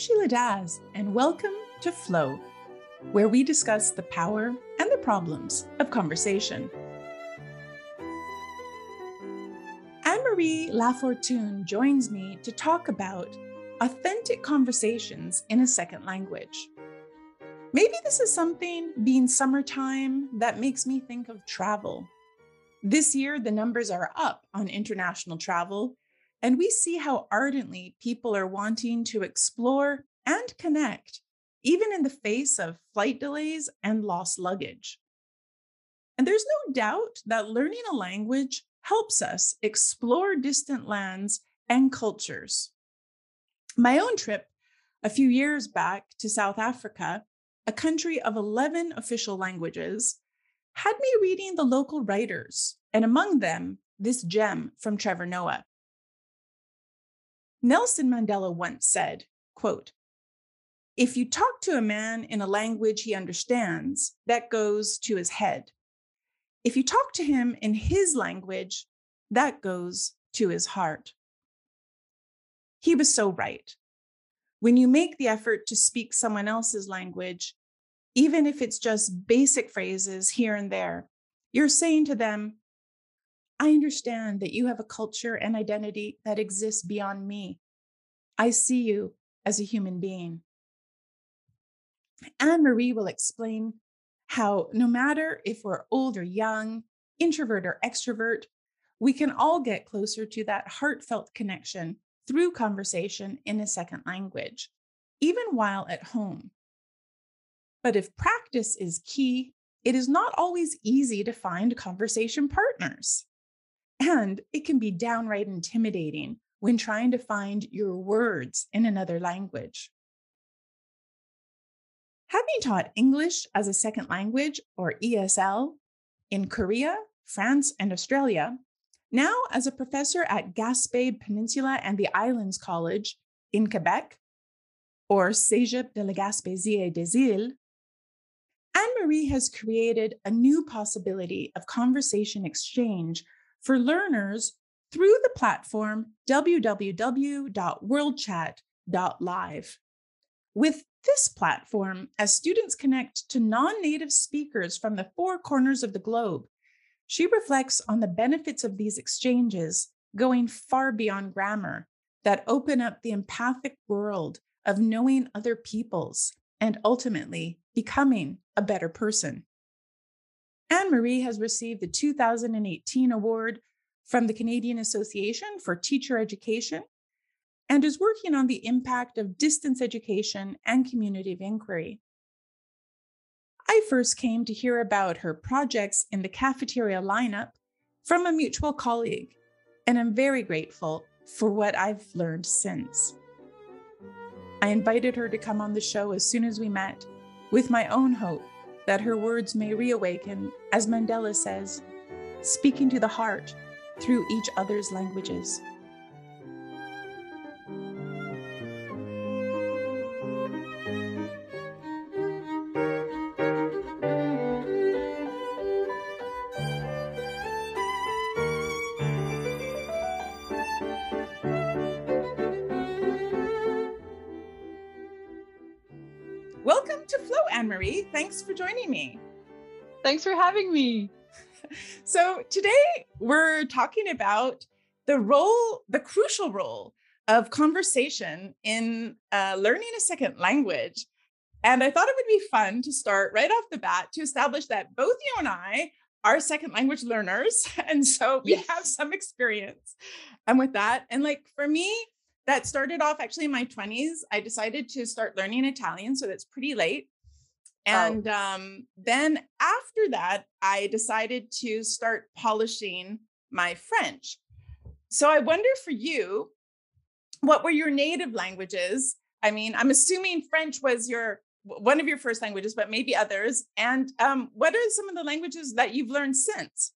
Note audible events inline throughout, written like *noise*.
Sheila Daz, and welcome to Flow, where we discuss the power and the problems of conversation. Anne Marie Lafortune joins me to talk about authentic conversations in a second language. Maybe this is something, being summertime, that makes me think of travel. This year, the numbers are up on international travel, and we see how ardently people are wanting to explore and connect, even in the face of flight delays and lost luggage. And there's no doubt that learning a language helps us explore distant lands and cultures. My own trip a few years back to South Africa, a country of 11 official languages, had me reading the local writers, and among them, this gem from Trevor Noah. Nelson Mandela once said, quote, if you talk to a man in a language he understands, that goes to his head. If you talk to him in his language, that goes to his heart. He was so right. When you make the effort to speak someone else's language, even if it's just basic phrases here and there, you're saying to them, I understand that you have a culture and identity that exists beyond me. I see you as a human being. Anne Marie will explain how, no matter if we're old or young, introvert or extrovert, we can all get closer to that heartfelt connection through conversation in a second language, even while at home. But if practice is key, it is not always easy to find conversation partners. And it can be downright intimidating when trying to find your words in another language. Having taught English as a second language, or ESL, in Korea, France, and Australia, now as a professor at Gaspé Peninsula and the Islands College in Quebec, or Cégep de la Gaspésie des Îles, Anne-Marie has created a new possibility of conversation exchange for learners through the platform www.worldchat.live. With this platform, as students connect to non native speakers from the four corners of the globe, she reflects on the benefits of these exchanges going far beyond grammar that open up the empathic world of knowing other peoples and ultimately becoming a better person. Anne Marie has received the 2018 award from the Canadian Association for Teacher Education and is working on the impact of distance education and community of inquiry. I first came to hear about her projects in the cafeteria lineup from a mutual colleague, and I'm very grateful for what I've learned since. I invited her to come on the show as soon as we met, with my own hope that her words may reawaken, as Mandela says, speaking to the heart through each other's languages. Anne Marie. Thanks for joining me. Thanks for having me. *laughs* So, today we're talking about the role, the crucial role of conversation in uh, learning a second language. And I thought it would be fun to start right off the bat to establish that both you and I are second language learners. *laughs* And so we yes. have some experience. And with that, and like for me, that started off actually in my 20s. I decided to start learning Italian. So that's pretty late. Oh. And oh. um, then after that, I decided to start polishing my French. So I wonder for you, what were your native languages? I mean, I'm assuming French was your one of your first languages, but maybe others. And um, what are some of the languages that you've learned since?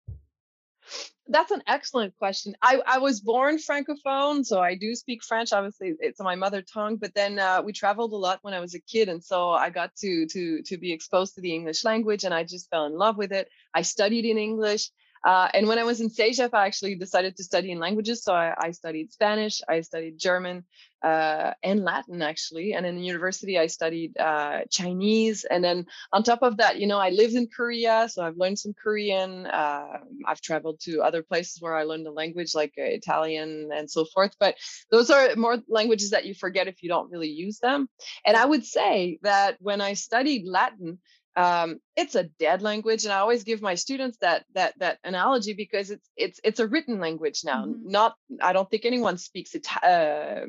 That's an excellent question. I, I was born francophone, so I do speak French. Obviously, it's my mother tongue. But then uh, we traveled a lot when I was a kid, and so I got to to to be exposed to the English language, and I just fell in love with it. I studied in English. Uh, and when I was in CEGEP, I actually decided to study in languages. So I, I studied Spanish, I studied German, uh, and Latin actually. And in university, I studied uh, Chinese. And then on top of that, you know, I lived in Korea, so I've learned some Korean. Uh, I've traveled to other places where I learned the language, like uh, Italian and so forth. But those are more languages that you forget if you don't really use them. And I would say that when I studied Latin, um, it's a dead language and i always give my students that that that analogy because it's it's it's a written language now mm-hmm. not i don't think anyone speaks it uh,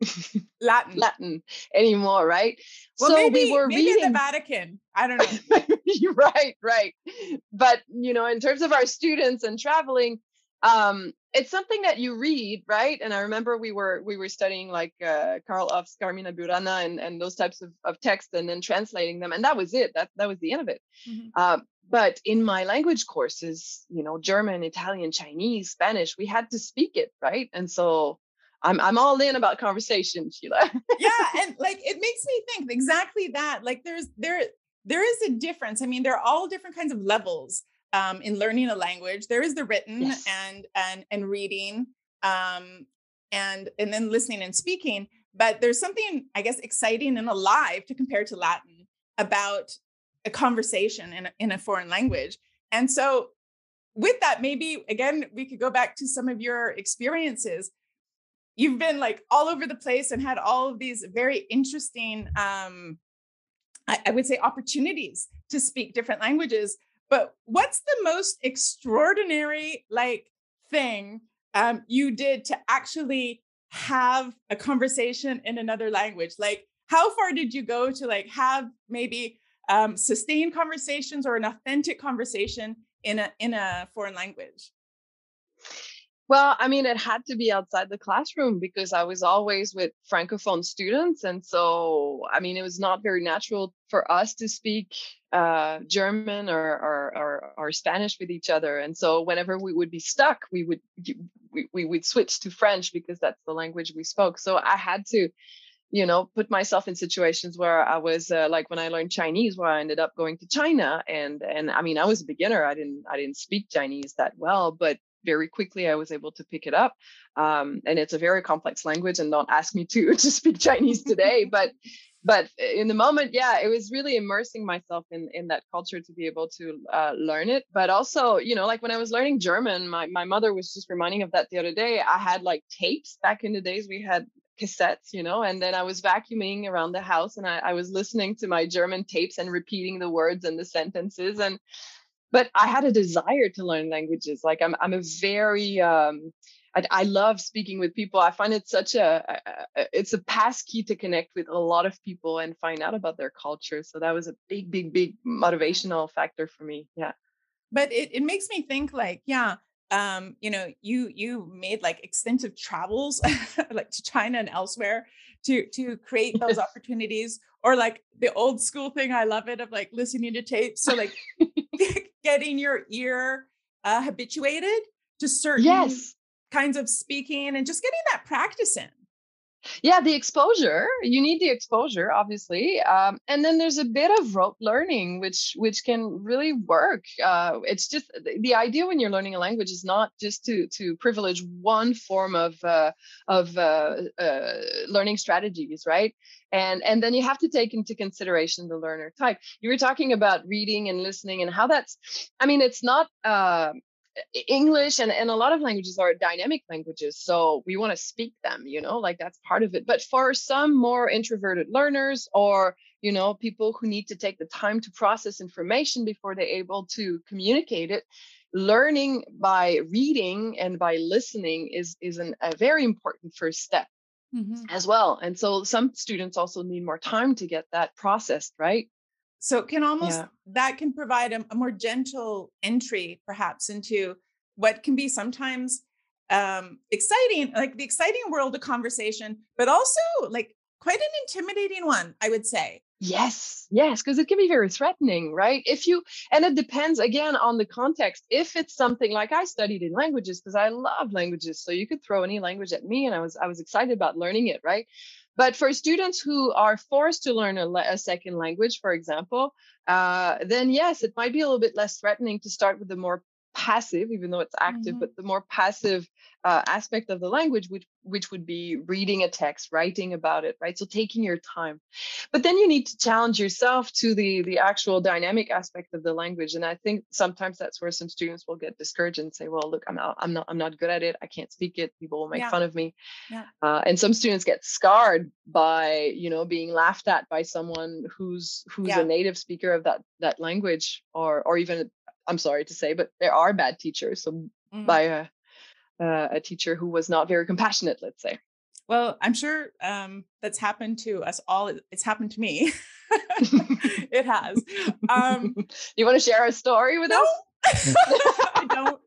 *laughs* latin. Latin anymore right? Well, so maybe, we were maybe reading the vatican i don't know. *laughs* Right right. But you know in terms of our students and traveling um it's something that you read right? And i remember we were we were studying like uh, Carl Orff's carmina burana and and those types of, of text and then translating them and that was it. That that was the end of it. Mm-hmm. uh, but in my language courses you know german italian chinese spanish we had to speak it right? And so i'm i'm all in about conversation sheila. Yeah *laughs* and like it makes me think exactly that like there's there there is a difference. I mean there are all different kinds of levels um, in learning a language there is the written yes. and and and reading um, and and then listening and speaking but there's something i guess exciting and alive to compare to latin about a conversation in a, in a foreign language and so with that maybe again we could go back to some of your experiences you've been like all over the place and had all of these very interesting um, I, I would say opportunities to speak different languages but what's the most extraordinary like thing um, you did to actually have a conversation in another language? Like, how far did you go to like have maybe um, sustained conversations or an authentic conversation in a in a foreign language? Well, I mean, it had to be outside the classroom because I was always with Francophone students. And so, I mean, it was not very natural for us to speak uh, German or, or, or, or, Spanish with each other. And so, whenever we would be stuck, we would we, we would switch to French because that's the language we spoke. So, I had to you know put myself in situations where i was uh, like when i learned chinese where i ended up going to china and and i mean i was a beginner i didn't i didn't speak chinese that well but very quickly I was able to pick it up. Um, and it's a very complex language, and don't ask me to *laughs* to speak Chinese today, but but in the moment, yeah, it was really immersing myself in in that culture to be able to uh, learn it. But also, you know, like when I was learning German, my my mother was just reminding of that the other day. I had like tapes back in the days. We had cassettes, you know, and then I was vacuuming around the house and I, I was listening to my German tapes and repeating the words and the sentences and but I had a desire to learn languages. Like I'm, I'm a very, um, I, I love speaking with people. I find it such a, a, it's a pass key to connect with a lot of people and find out about their culture. So that was a big, big, big motivational factor for me. Yeah. But it, it makes me think like, yeah, um, you know, you you made like extensive travels *laughs* like to China and elsewhere to to create those *laughs* opportunities or like the old school thing i love it of like listening to tapes so like *laughs* getting your ear uh, habituated to certain yes. Kinds of speaking and just getting that practice in. Yeah the exposure you need the exposure obviously um, and then there's a bit of rote learning which which can really work uh, it's just the idea when you're learning a language is not just to to privilege one form of uh, of uh, uh learning strategies right? And and then you have to take into consideration the learner type. You were talking about reading and listening and how that's i mean it's not uh, English and, and a lot of languages are dynamic languages. So we want to speak them, you know, like that's part of it. But for some more introverted learners or, you know, people who need to take the time to process information before they're able to communicate it, learning by reading and by listening is, is an, a very important first step. Mm-hmm. As well. And so some students also need more time to get that processed, right? So it can almost yeah. that can provide a, a, more gentle entry, perhaps, into what can be sometimes um, exciting, like the exciting world of conversation, but also like quite an intimidating one, I would say. Yes, yes, because it can be very threatening, right? If you, and it depends again on the context. If it's something like I studied in languages because I love languages, so you could throw any language at me, and I was I was excited about learning it, right? But for students who are forced to learn a, a second language, for example, uh, then yes, it might be a little bit less threatening to start with the more passive, even though it's active, mm-hmm. but the more passive uh, aspect of the language, which which would be reading a text, writing about it, right? So taking your time. But then you need to challenge yourself to the the actual dynamic aspect of the language. And I think sometimes that's where some students will get discouraged and say, "Well, look, I'm not I'm not I'm not good at it. I can't speak it. People will make yeah. fun of me." Yeah. Uh, and some students get scarred by you know being laughed at by someone who's who's yeah. a native speaker of that that language, or or even I'm sorry to say, but there are bad teachers. So mm-hmm. by a uh, a teacher who was not very compassionate, let's say. Well, I'm sure um, that's happened to us all. It's happened to me. *laughs* it has. Um, *laughs* you want to share a story with no, us? *laughs* I don't.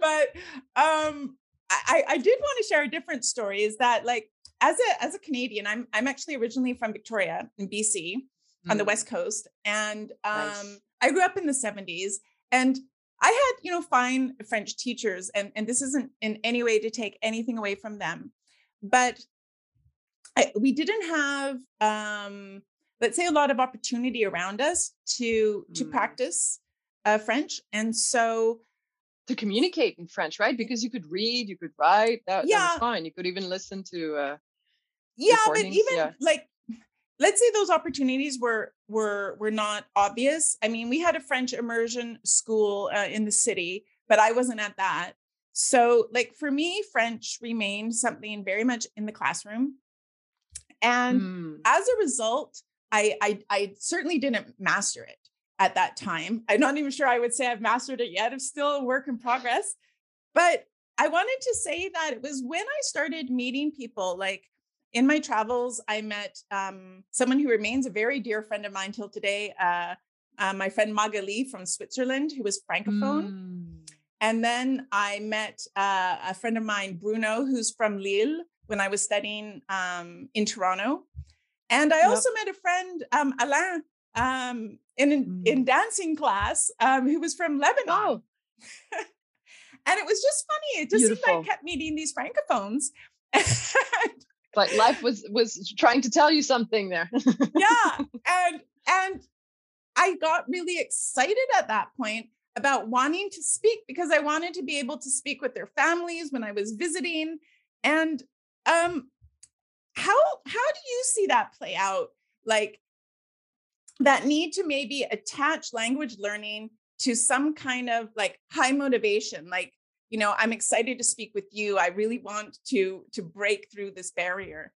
but um, I, I did want to share a different story. Is that like as a as a Canadian, I'm I'm actually originally from Victoria in BC mm. on the mm. west coast, and um, nice. I grew up in the 70s, and I had, you know, fine French teachers, and, and this isn't in any way to take anything away from them, but I, we didn't have, um, let's say, a lot of opportunity around us to to mm. practice uh, French, and so to communicate in French, right? Because you could read, you could write. That, yeah, that was fine. You could even listen to. Uh, yeah, but even yeah. like let's say those opportunities were were were not obvious. I mean we had a french immersion school uh, in the city but i wasn't at that. So like for me french remained something very much in the classroom. And mm. as a result I, I i certainly didn't master it at that time. I'm not even sure i would say i've mastered it yet. It's still a work in progress. But i wanted to say that it was when i started meeting people like in my travels, I met um, someone who remains a very dear friend of mine till today. Uh, uh, my friend Magali from Switzerland, who was francophone. Mm. And then I met uh, a friend of mine, Bruno, who's from Lille when I was studying um, in Toronto. And I yep. also met a friend, um, Alain, um, in mm. in dancing class, um, who was from Lebanon. Oh. *laughs* and it was just funny. It just Beautiful. seemed like I kept meeting these francophones. *laughs* like life was was trying to tell you something there. *laughs* Yeah and and i got really excited at that point about wanting to speak because i wanted to be able to speak with their families when i was visiting and um how how do you see that play out? Like that need to maybe attach language learning to some kind of like high motivation like you know i'm excited to speak with you. I really want to to break through this barrier.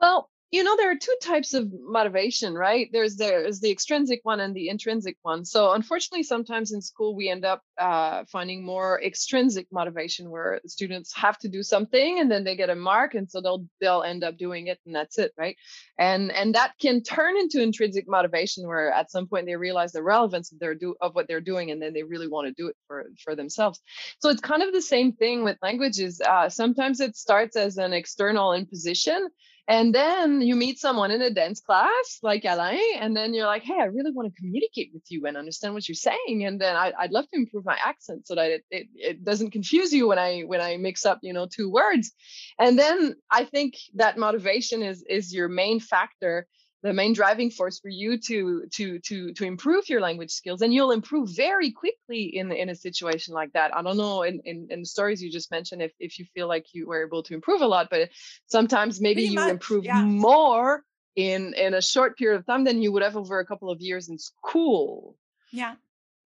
Well you know there are two types of motivation right? There's there's the extrinsic one and the intrinsic one. So unfortunately sometimes in school we end up uh, finding more extrinsic motivation where students have to do something and then they get a mark and so they'll they'll end up doing it and that's it right? And and that can turn into intrinsic motivation where at some point they realize the relevance of their do of what they're doing and then they really want to do it for for themselves. So it's kind of the same thing with languages. Uh, sometimes it starts as an external imposition and then you meet someone in a dance class like Alain, and then you're like, hey, I really want to communicate with you and understand what you're saying. And then I, would love to improve my accent so that it, it, it doesn't confuse you when I when I mix up, you know, two words. And then I think that motivation is is your main factor the main driving force for you to to to to improve your language skills and you'll improve very quickly in in a situation like that. I don't know in in, in the stories you just mentioned if if you feel like you were able to improve a lot but sometimes maybe Pretty you much, improve yeah. more in in a short period of time than you would have over a couple of years in school. Yeah.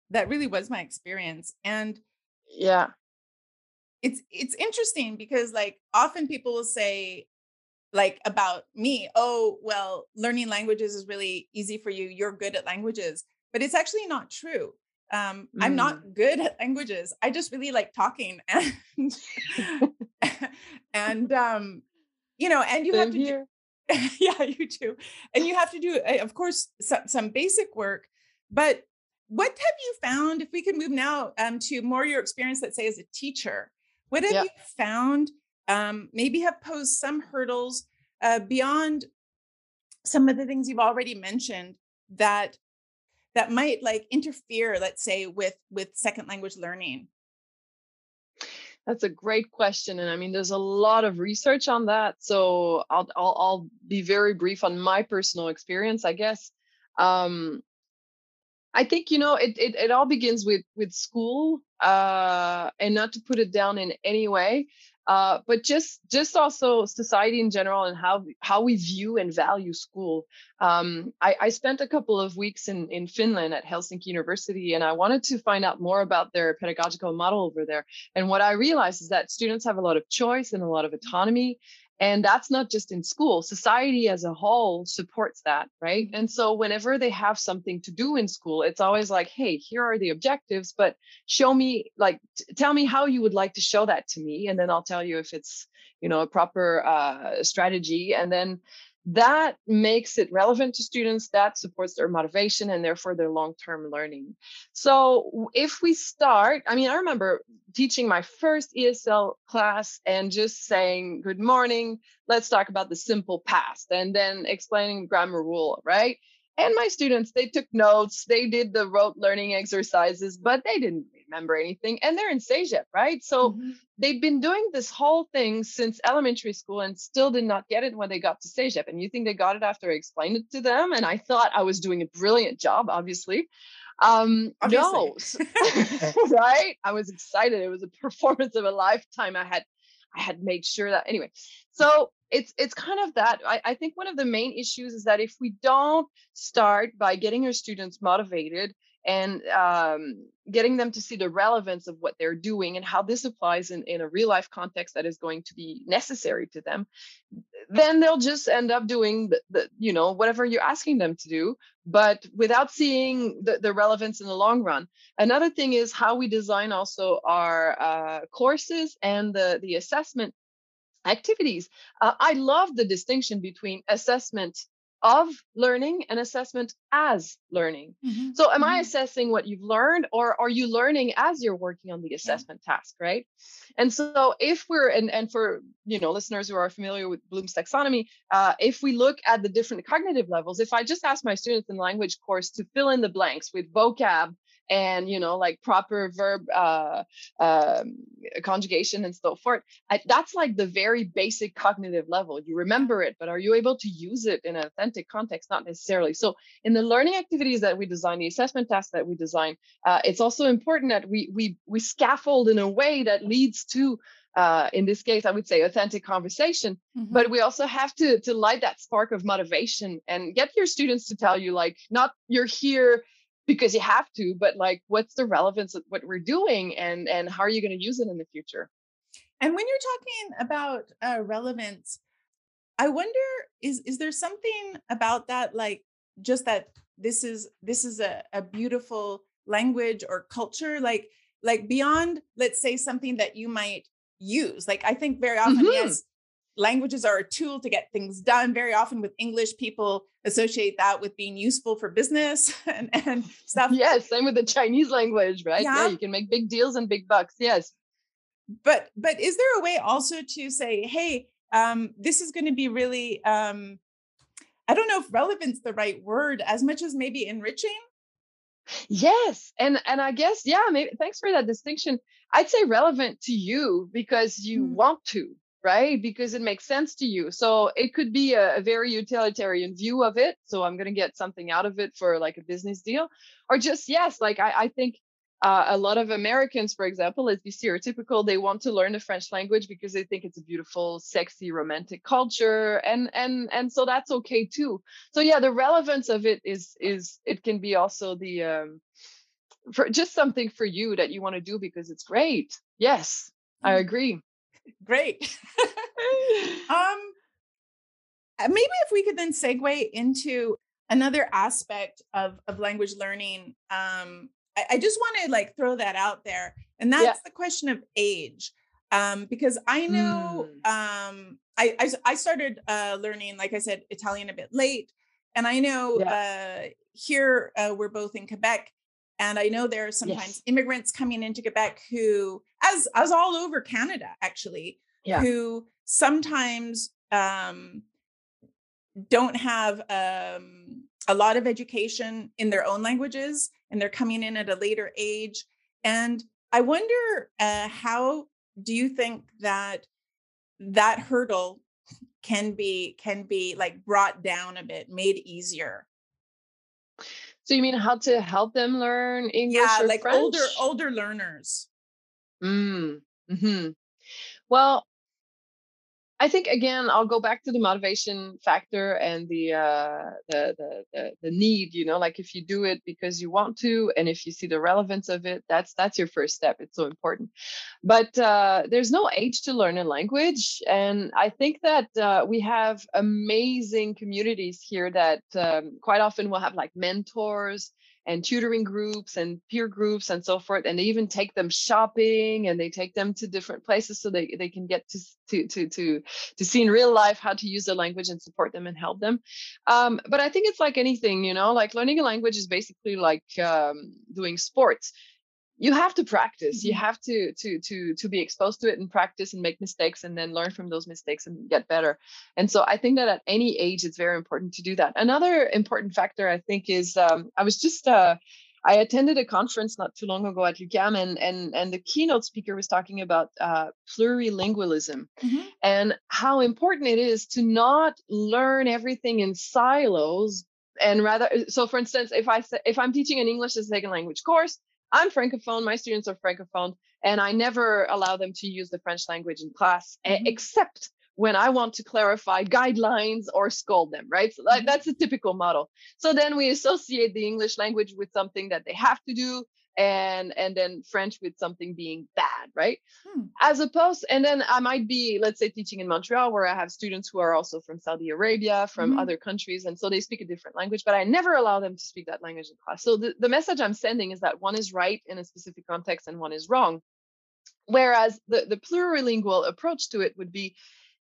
That really was my experience and yeah. It's it's interesting because like often people will say like about me oh well learning languages is really easy for you you're good at languages but it's actually not true um, mm. i'm not good at languages i just really like talking *laughs* and *laughs* and um, you know and you Same have to do, *laughs* yeah you too and you have to do eh, of course some, some basic work but what have you found if we can move now um, to more your experience let's say as a teacher what have yeah. you found um, maybe have posed some hurdles uh, beyond some of the things you've already mentioned that that might like interfere let's say with with second language learning. That's a great question and i mean there's a lot of research on that so i'll i'll, I'll be very brief on my personal experience i guess. Um, I think you know it, it it all begins with with school uh and not to put it down in any way uh, but just just also society in general and how how we view and value school. Um, I, I, spent a couple of weeks in in Finland at Helsinki University, and I wanted to find out more about their pedagogical model over there. And what I realized is that students have a lot of choice and a lot of autonomy, and that's not just in school, society as a whole supports that, right? And so whenever they have something to do in school, it's always like, hey, here are the objectives, but show me, like, t- tell me how you would like to show that to me. And then I'll tell you if it's, you know, a proper uh, strategy. And then that makes it relevant to students that supports their motivation and therefore their long-term learning. So if we start i mean i remember teaching my first esl class and just saying good morning let's talk about the simple past and then explaining grammar rule right? And my students they took notes they did the rote learning exercises but they didn't remember anything and they're in CEGEP, right? So mm-hmm. they've been doing this whole thing since elementary school and still did not get it when they got to CEGEP. And you think they got it after I explained it to them? And I thought I was doing a brilliant job, obviously. Um, no, *laughs* *laughs* right? I was excited. It was a performance of a lifetime. I had I had made sure that anyway. So it's it's kind of that. I, I think one of the main issues is that if we don't start by getting our students motivated and um, getting them to see the relevance of what they're doing and how this applies in, in a real life context that is going to be necessary to them then they'll just end up doing the, the you know whatever you're asking them to do but without seeing the, the relevance in the long run. Another thing is how we design also our uh, courses and the the assessment activities. Uh, i love the distinction between assessment of learning and assessment as learning. Mm-hmm. So, am mm-hmm. I assessing what you've learned, or are you learning as you're working on the assessment yeah. task, right? And so, if we're and and for you know listeners who are familiar with Bloom's taxonomy, uh, if we look at the different cognitive levels, if I just ask my students in the language course to fill in the blanks with vocab and you know like proper verb uh, uh, conjugation and so forth I, that's like the very basic cognitive level you remember it but are you able to use it in an authentic context not necessarily so in the learning activities that we design the assessment tasks that we design uh, it's also important that we we we scaffold in a way that leads to uh, in this case, I would say authentic conversation. Mm-hmm. But we also have to to light that spark of motivation and get your students to tell you, like, not you're here because you have to but like what's the relevance of what we're doing and and how are you going to use it in the future and when you're talking about uh, relevance i wonder is is there something about that like just that this is this is a, a beautiful language or culture like like beyond let's say something that you might use like i think very often mm-hmm. yes languages are a tool to get things done. Very often with English, people associate that with being useful for business *laughs* and, and stuff. Yes, same with the Chinese language, right? Yeah. yeah, you can make big deals and big bucks. Yes. But but is there a way also to say, hey, um, this is going to be really um, I don't know if relevance the right word as much as maybe enriching. Yes, and and I guess yeah, maybe thanks for that distinction. I'd say relevant to you because you mm. want to, right? Because it makes sense to you. So it could be a, a very utilitarian view of it. So I'm going to get something out of it for like a business deal, or just yes, like I, I think uh, a lot of Americans, for example, let's be stereotypical, they want to learn the French language because they think it's a beautiful, sexy, romantic culture, and and and so that's okay too. So yeah, the relevance of it is is it can be also the um, for just something for you that you want to do because it's great. Yes, I mm-hmm. agree. Great. *laughs* *laughs* um, uh, maybe if we could then segue into another aspect of of language learning. Um, I, I just want to like throw that out there, and that's yeah. the question of age. Um, because I know mm. um, I, I, I started uh, learning, like I said, Italian a bit late, and I know yeah. uh, here uh, we're both in Quebec, and I know there are sometimes yes. immigrants coming into Quebec who, as as all over Canada actually, yeah. who sometimes um, don't have um, a lot of education in their own languages, and they're coming in at a later age. And I wonder uh, how do you think that that hurdle can be can be like brought down a bit, made easier? So you mean how to help them learn English? Yeah, like French? older older learners. Mm. hmm Well, I think again, I'll go back to the motivation factor and the, uh, the, the the the need. You know, like if you do it because you want to, and if you see the relevance of it, that's that's your first step. It's so important. But uh, there's no age to learn a language, and I think that uh, we have amazing communities here that um, quite often will have like mentors and tutoring groups and peer groups and so forth and they even take them shopping and they take them to different places so they, they can get to, to to to to see in real life how to use the language and support them and help them. Um, but i think it's like anything you know like learning a language is basically like um, doing sports you have to practice mm-hmm. you have to to to to be exposed to it and practice and make mistakes and then learn from those mistakes and get better and so i think that at any age it's very important to do that another important factor i think is um, i was just uh, I attended a conference not too long ago at UQAM, and and and the keynote speaker was talking about uh, plurilingualism mm-hmm. and how important it is to not learn everything in silos, and rather. So, for instance, if I if I'm teaching an English as a second language course, I'm francophone, my students are francophone, and I never allow them to use the French language in class, mm-hmm. except when I want to clarify guidelines or scold them, right? So that, mm-hmm. that's a typical model. So then we associate the English language with something that they have to do and and then french with something being bad right hmm. as opposed and then i might be let's say teaching in montreal where i have students who are also from saudi arabia from mm-hmm. other countries and so they speak a different language but i never allow them to speak that language in class so the, the message i'm sending is that one is right in a specific context and one is wrong whereas the the plurilingual approach to it would be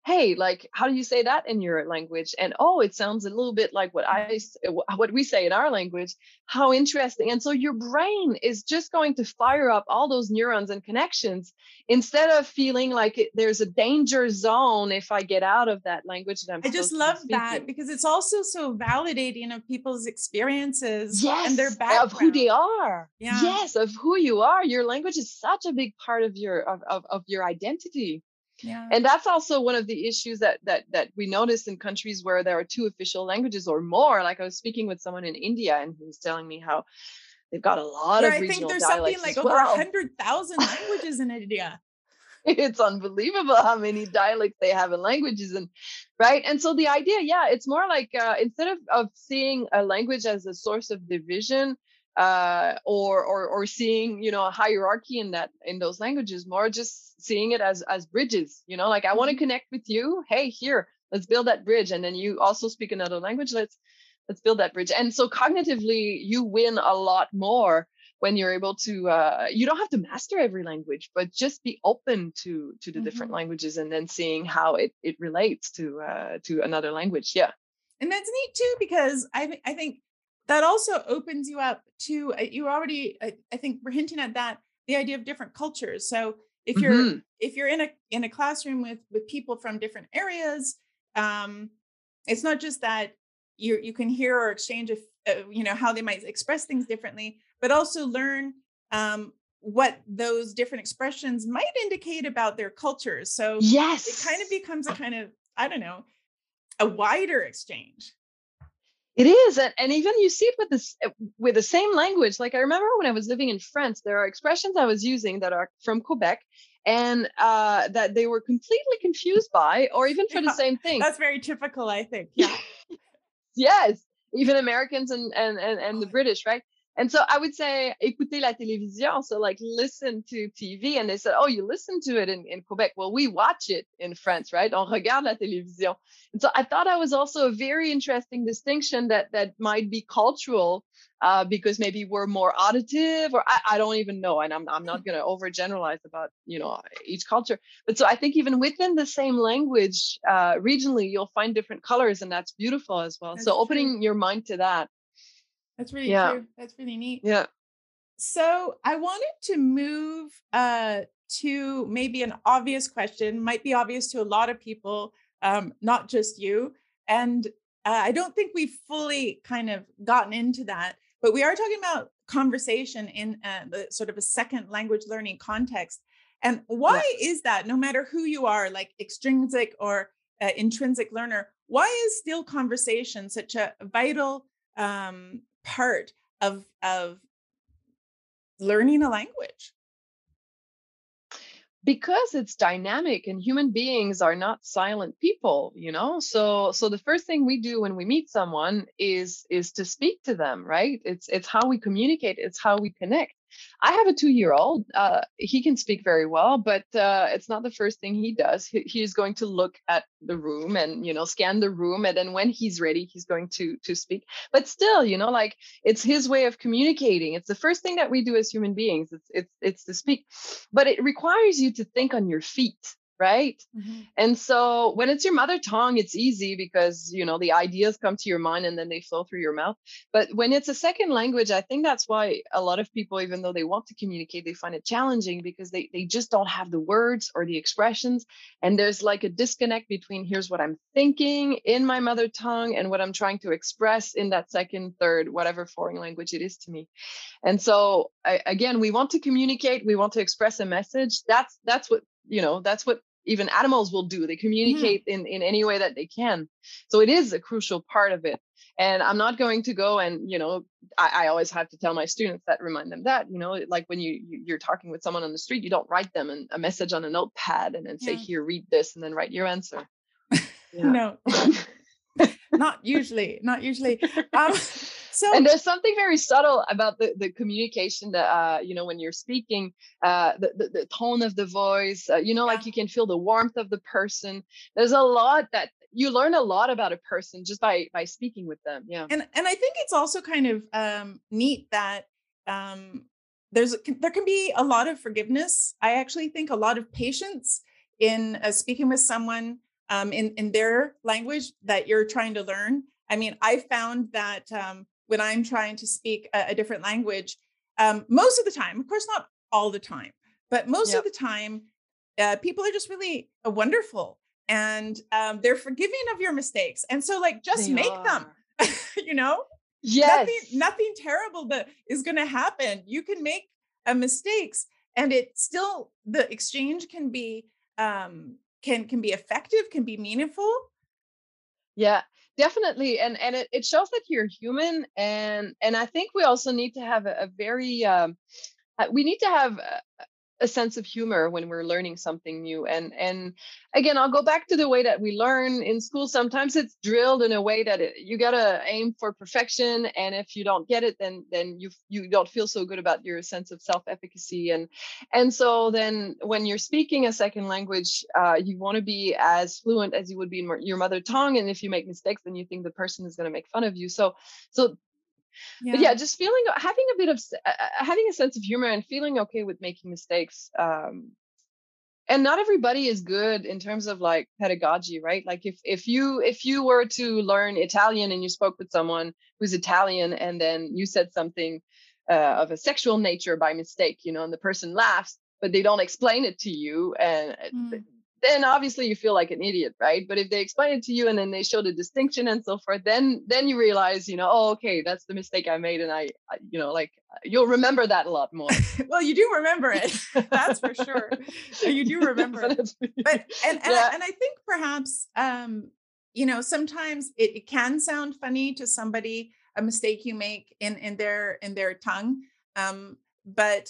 hey like how do you say that in your language? And oh it sounds a little bit like what i uh, what we say in our language. How interesting. And so your brain is just going to fire up all those neurons and connections instead of feeling like it, there's a danger zone if i get out of that language that i'm i just love that because it's also so validating of people's experiences yes, and their background of who they are. Yeah. yes of who you are. Your language is such a big part of your of, of, of your identity yeah. And that's also one of the issues that that that we notice in countries where there are two official languages or more. Like I was speaking with someone in India and he was telling me how they've got a lot yeah, of I think there's something like over well. hundred thousand languages in India. *laughs* It's unbelievable how many dialects they have and languages and right. And so the idea, yeah, it's more like uh, instead of of seeing a language as a source of division, uh, or or or seeing you know a hierarchy in that in those languages more just seeing it as as bridges you know like i want to mm-hmm. connect with you hey here let's build that bridge and then you also speak another language let's let's build that bridge and so cognitively you win a lot more when you're able to uh, you don't have to master every language but just be open to to the mm-hmm. different languages and then seeing how it it relates to uh, to another language yeah and that's neat too because i i think that also opens you up to uh, you already I, I, think we're hinting at that the idea of different cultures. So if you're mm-hmm. if you're in a in a classroom with with people from different areas um it's not just that you you can hear or exchange if uh, you know how they might express things differently but also learn um what those different expressions might indicate about their cultures so yes it kind of becomes a kind of i don't know a wider exchange it is, and, and even you see it with this eh, with the same language. Like I remember when I was living in France, there are expressions I was using that are from Quebec, and uh, that they were completely confused by, or even for yeah, the same thing. That's very typical, I think. Yeah. *laughs* yes, even Americans and and and, and the British, right? And so I would say, écouter la télévision. So like listen to TV. And they said, oh, you listen to it in, in Quebec. Well, we watch it in France, right? On regarde la télévision. And so I thought that was also a very interesting distinction that that might be cultural uh, because maybe we're more auditive or I, I don't even know. And I'm, I'm not *laughs* going to overgeneralize about, you know, each culture. But so I think even within the same language, uh, regionally, you'll find different colors and that's beautiful as well. That's so true. opening your mind to that that's really yeah. true. That's really neat. Yeah. So I wanted to move uh, to maybe an obvious question, might be obvious to a lot of people, um, not just you. And uh, I don't think we've fully kind of gotten into that, but we are talking about conversation in uh, the sort of a second language learning context. And why yeah. is that? No matter who you are, like extrinsic or uh, intrinsic learner, why is still conversation such a vital um, part of of learning a language? because it's dynamic and human beings are not silent people you know? So so the first thing we do when we meet someone is is to speak to them right? It's it's how we communicate it's how we connect I have a two year old. Uh, he can speak very well, but uh, it's not the first thing he does. He, he's going to look at the room and you know scan the room, and then when he's ready, he's going to to speak. But still, you know, like it's his way of communicating. It's the first thing that we do as human beings. It's it's it's to speak, but it requires you to think on your feet right? Mm-hmm. and so when it's your mother tongue it's easy because you know the ideas come to your mind and then they flow through your mouth. But when it's a second language i think that's why a lot of people even though they want to communicate they find it challenging because they they just don't have the words or the expressions. And there's like a disconnect between here's what i'm thinking in my mother tongue and what i'm trying to express in that second third whatever foreign language it is to me. And so I, again we want to communicate we want to express a message. That's that's what you know that's what even animals will do. They mm-hmm. communicate in in any way that they can. So it is a crucial part of it. And i'm not going to go and you know I, I, always have to tell my students that remind them that you know like when you you're talking with someone on the street you don't write them an, a message on a notepad and then say yeah. here read this and then write your answer. *laughs* No. *laughs* *laughs* Not usually not usually. Um so and there's something very subtle about the, the communication that uh you know when you're speaking uh the, the, the tone of the voice uh, you know like you can feel the warmth of the person. There's a lot that you learn a lot about a person just by by speaking with them yeah. And and i think it's also kind of um neat that um there's there can be a lot of forgiveness. I actually think a lot of patience in uh, speaking with someone um, in in their language that you're trying to learn. I mean i found that um, when I'm trying to speak a, a different language, um, most of the time, of course, not all the time, but most yep. of the time, uh, people are just really uh, wonderful and um, they're forgiving of your mistakes. And so, like, just they make are. them, *laughs* you know? Yes. Nothing, nothing terrible that is going to happen. You can make uh, mistakes and it still, the exchange can be, um, can, can be effective, can be meaningful. Yeah definitely and and it, it shows that you're human and and i think we also need to have a, a very um, uh, we need to have a, a sense of humor when we're learning something new and and again i'll go back to the way that we learn in school. Sometimes it's drilled in a way that it, you got to aim for perfection and if you don't get it then then you you don't feel so good about your sense of self-efficacy and and so then when you're speaking a second language uh, you want to be as fluent as you would be in your mother tongue and if you make mistakes then you think the person is going to make fun of you. So so yeah. But yeah, just feeling having a bit of uh, having a sense of humor and feeling okay with making mistakes. Um, and not everybody is good in terms of like pedagogy, right? Like if if you if you were to learn Italian and you spoke with someone who's Italian and then you said something uh, of a sexual nature by mistake, you know, and the person laughs, but they don't explain it to you, and uh, mm then obviously you feel like an idiot right? But if they explain it to you and then they show the distinction and so forth then then you realize you know oh okay that's the mistake i made and i, I you know like you'll remember that a lot more. *laughs* Well *laughs* you do remember it that's for sure. You do remember it. But and and, yeah. I, and i think perhaps um you know sometimes it, it can sound funny to somebody a mistake you make in in their in their tongue um but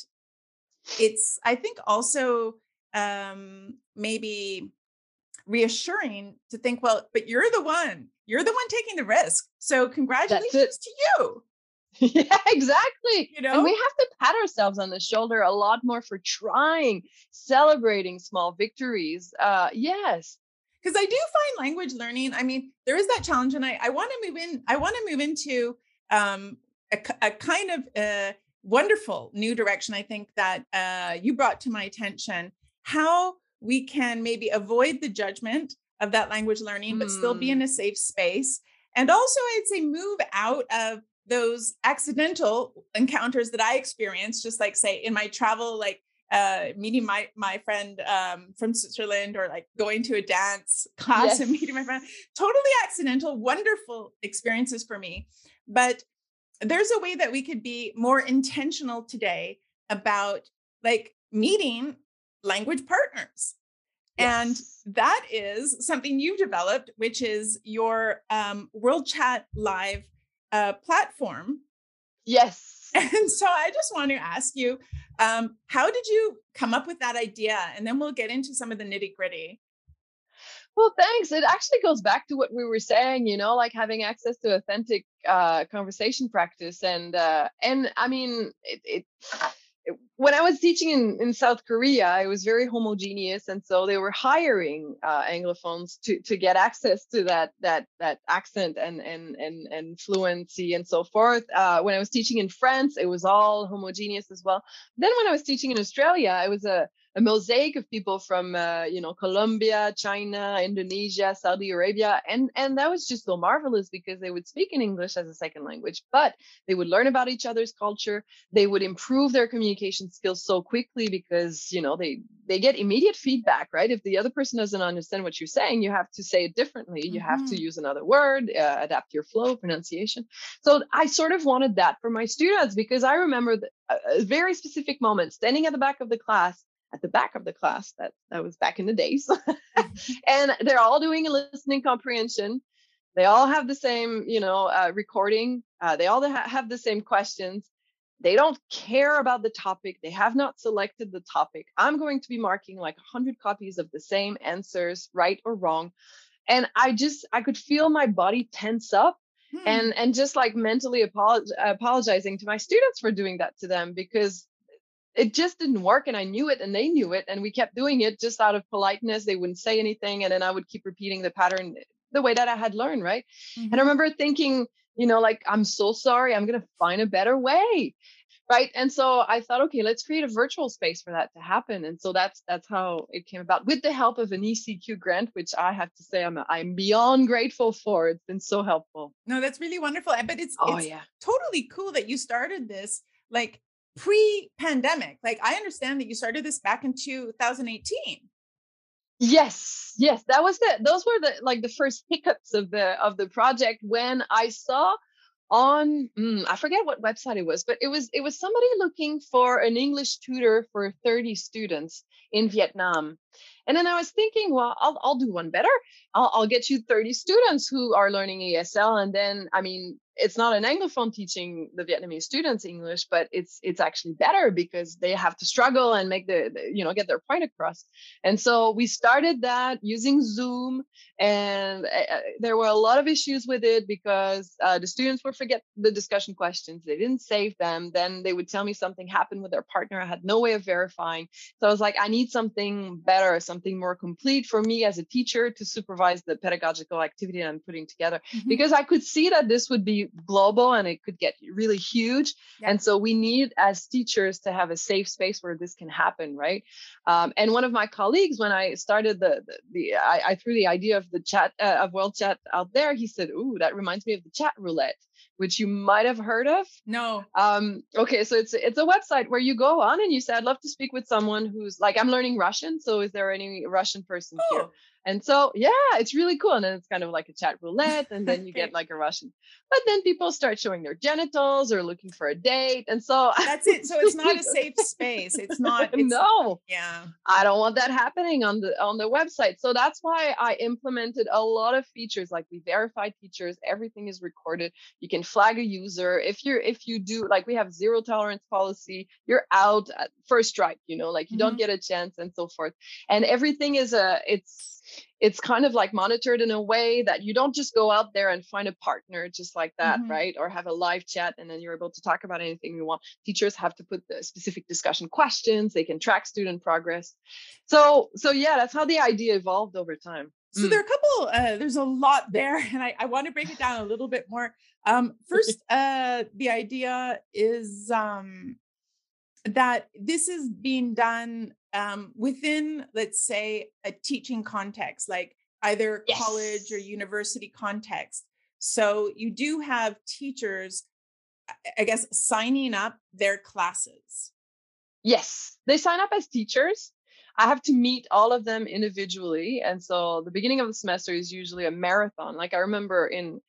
it's i think also um, maybe reassuring to think, well, but you're the one, you're the one taking the risk. So congratulations to you. *laughs* Yeah, exactly. You know, and we have to pat ourselves on the shoulder a lot more for trying, celebrating small victories. Uh, yes, because I do find language learning. I mean, there is that challenge, and I I want to move in. I want to move into um, a, a kind of a uh, wonderful new direction. I think that uh, you brought to my attention, how we can maybe avoid the judgment of that language learning, but mm. still be in mm. a safe space. And also, I'd say move out of those accidental encounters that I experienced, just like say in my travel, like uh, meeting my my friend um, from Switzerland, or like going to a dance class yes. and meeting my friend. Totally accidental, wonderful experiences for me. But there's a way that we could be more intentional today about like meeting language partners. Yes. And that is something you've developed, which is your um, World Chat Live uh, platform. *laughs* Yes. And so I just want to ask you, um, how did you come up with that idea? And then we'll get into some of the nitty gritty. Well, thanks. It actually goes back to what we were saying, you know, like having access to authentic uh, conversation practice, and uh, and I mean, it, it when I was teaching in, in South Korea, it was very homogeneous, and so they were hiring uh, Anglophones to to get access to that that that accent and and and and fluency and so forth. Uh, when I was teaching in France, it was all homogeneous as well. Then when I was teaching in Australia, it was a a mosaic of people from uh, you know Colombia, China, Indonesia, Saudi Arabia, and and that was just so marvelous because they would speak in English as a second language, but they would learn about each other's culture. They would improve their communication skills so quickly because you know they they get immediate feedback, right? If the other person doesn't understand what you're saying, you have to say it differently. You mm-hmm. have to mm-hmm. use another word, uh, adapt your flow, pronunciation. So I sort of wanted that for my students because I remember a very specific moment standing at the back of the class at the back of the class. That that was back in the days. Mm-hmm. *laughs* and they're all doing a listening comprehension. They all have the same, you know, uh, recording. Uh, they all ha- have the same questions. They don't care about the topic. They have not selected the topic. I'm going to be marking like 100 copies of the same answers, right or wrong. And I just, I could feel my body tense up hmm. and and just like mentally apolog- apologizing to my students for doing that to them because it just didn't work and i knew it and they knew it and we kept doing it just out of politeness they wouldn't say anything and then i would keep repeating the pattern the way that i had learned right mm-hmm. and i mm-hmm. remember thinking you know like i'm so sorry i'm going to find a better way right and so i thought okay let's create a virtual space for that to happen and so that's that's how it came about with the help of an ecq grant which i have to say i'm i'm beyond grateful for it's been so helpful no that's really wonderful but it's, oh, it's yeah. totally cool that you started this like pre-pandemic. Like I understand that you started this back in 2018. Yes, yes, that was the those were the like the first hiccups of the of the project when I saw on mm, I forget what website it was, but it was it was somebody looking for an English tutor for 30 students in Vietnam. And then I was thinking, well, I'll, I'll do one better. I'll, I'll get you 30 students who are learning ESL. And then, I mean, it's not an anglophone teaching the vietnamese students english but it's it's actually better because they have to struggle and make the, the, you know get their point across. And so we started that using zoom and uh, there were a lot of issues with it because uh, the students would forget the discussion questions. They didn't save them. Then they would tell me something happened with their partner. I had no way of verifying. So i was like i need something better something more complete for me as a teacher to supervise the pedagogical activity i'm putting together. Mm-hmm. because i could see that this would be global and it could get really huge yeah. and so we need as teachers to have a safe space where this can happen right um, and one of my colleagues when i started the the, the I, I, threw the idea of the chat uh, of world chat out there he said ooh that reminds me of the chat roulette which you might have heard of. No. Um, okay, so it's it's a website where you go on and you say, I'd love to speak with someone who's like, I'm learning Russian. So is there any Russian person oh. here? And so, yeah, it's really cool. And then it's kind of like a chat roulette, and then you get *laughs* like a Russian. But then people start showing their genitals or looking for a date. And so that's it. So it's not a *laughs* safe space. It's not. It's, no. Yeah. I don't want that happening on the on the website. So that's why I implemented a lot of features. Like we verify features. everything is recorded. You can flag a user if you're if you do like we have zero tolerance policy. You're out at first strike. You know, like you mm-hmm. don't get a chance and so forth. And everything is a it's it's kind of like monitored in a way that you don't just go out there and find a partner just like that mm-hmm. right? Or have a live chat and then you're able to talk about anything you want. Teachers have to put the specific discussion questions they can track student progress. So so yeah that's how the idea evolved over time. So mm. there are a couple uh, there's a lot there *laughs* and i, I want to break it down a little bit more. Um, first *laughs* uh, the idea is um, that this is being done um, within, let's say, a teaching context, like either yes. college or university context. So you do have teachers, I guess, signing up their classes. Yes, they sign up as teachers. I have to meet all of them individually. And so the beginning of the semester is usually a marathon. Like I remember in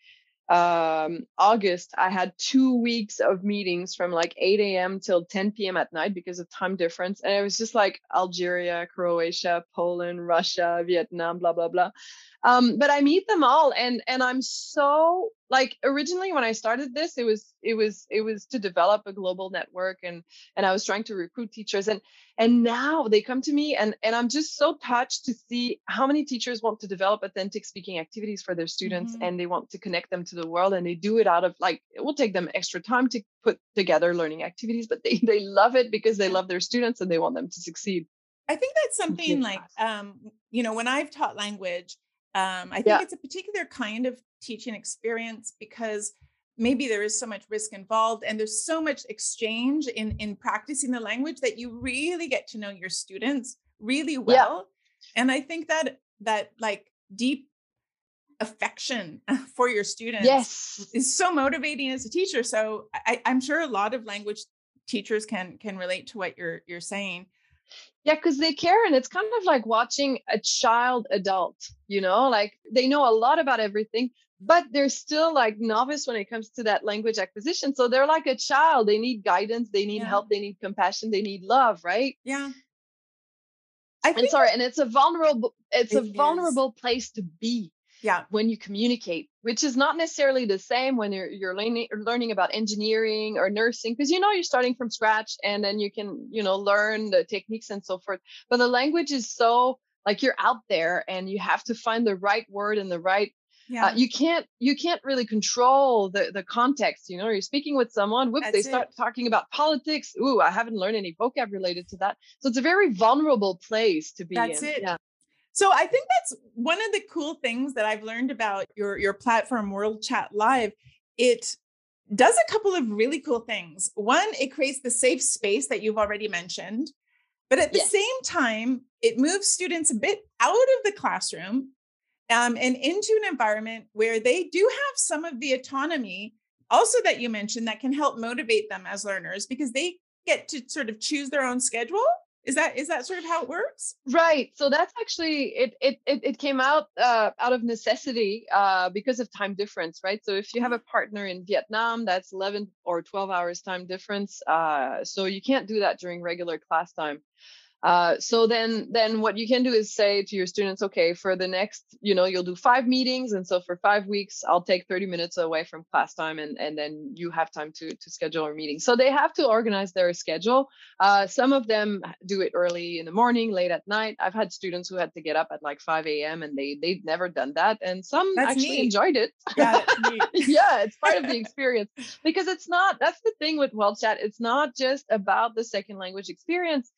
um, August, I had two weeks of meetings from like 8 a.m. till 10 p.m. at night because of time difference. And it was just like Algeria, Croatia, Poland, Russia, Vietnam, blah, blah, blah. Um, but I meet them all, and and I'm so like originally when I started this, it was it was it was to develop a global network, and and I was trying to recruit teachers, and and now they come to me, and and I'm just so touched to see how many teachers want to develop authentic speaking activities for their students, mm-hmm. and they want to connect them to the world, and they do it out of like it will take them extra time to put together learning activities, but they they love it because they love their students and they want them to succeed. I think that's something like um, you know when I've taught language um, I think yeah. it's a particular kind of teaching experience because maybe there is so much risk involved and there's so much exchange in in practicing the language that you really get to know your students really well. Yeah. And I think that that like deep affection *laughs* for your students yes. is so motivating as a teacher. So I, I'm sure a lot of language teachers can can relate to what you're you're saying. Yeah, because they care. And it's kind of like watching a child adult, you know, like they know a lot about everything, but they're still like novice when it comes to that language acquisition. So they're like a child. They need guidance, they need yeah. help, they need compassion, they need love, right? Yeah. I am sorry, and it's a vulnerable, it's it a vulnerable is. place to be yeah when you communicate which is not necessarily the same when you're you're learning learning about engineering or nursing because you know you're starting from scratch and then you can you know learn the techniques and so forth but the language is so like you're out there and you have to find the right word and the right uh, yeah. Uh, you can't you can't really control the the context you know you're speaking with someone whoops That's they start it. talking about politics ooh i haven't learned any vocab related to that so it's a very vulnerable place to be That's in it. yeah so I think that's one of the cool things that I've learned about your your platform World Chat Live. It does a couple of really cool things. One, it creates the safe space that you've already mentioned. But at the yes. same time, it moves students a bit out of the classroom um, and into an environment where they do have some of the autonomy, also that you mentioned, that can help motivate them as learners because they get to sort of choose their own schedule is that is that sort of how it works? Right so that's actually it it it, it came out uh, out of necessity uh, because of time difference right? So if you have a partner in vietnam that's 11 or 12 hours time difference uh, so you can't do that during regular class time uh, so then, then what you can do is say to your students, okay, for the next, you know, you'll do five meetings, and so for five weeks, I'll take 30 minutes away from class time, and and then you have time to to schedule a meeting. So they have to organize their schedule. Uh, some of them do it early in the morning, late at night. I've had students who had to get up at like 5 a.m. and they they've never done that, and some that's actually neat. enjoyed it. Yeah, *laughs* yeah, it's part of the *laughs* experience because it's not. That's the thing with World Chat. It's not just about the second language experience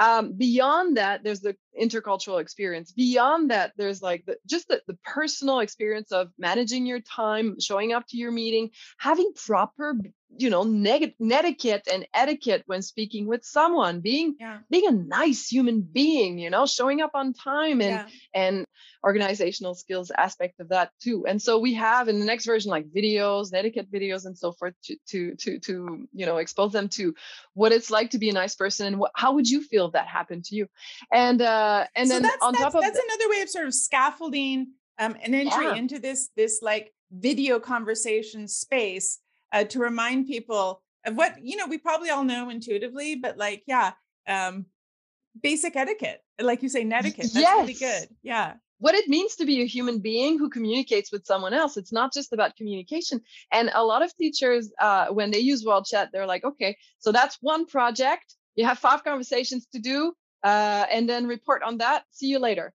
um, beyond that there's the intercultural experience beyond that there's like the, just the, the personal experience of managing your time showing up to your meeting having proper you know neg- etiquette and etiquette when speaking with someone being yeah. being a nice human being you know showing up on time and yeah. and organizational skills aspect of that too and so we have in the next version like videos etiquette videos and so forth to to to, to you know expose them to what it's like to be a nice person and what how would you feel if that happened to you and uh and so then that's, on that's, top of that's another way of sort of scaffolding um an entry yeah. into this this like video conversation space uh, to remind people of what you know we probably all know intuitively but like yeah um basic etiquette like you say netiquette that's yes. really good yeah what it means to be a human being who communicates with someone else. It's not just about communication. And a lot of teachers uh, when they use world chat they're like okay so that's one project. You have five conversations to do uh, and then report on that. See you later.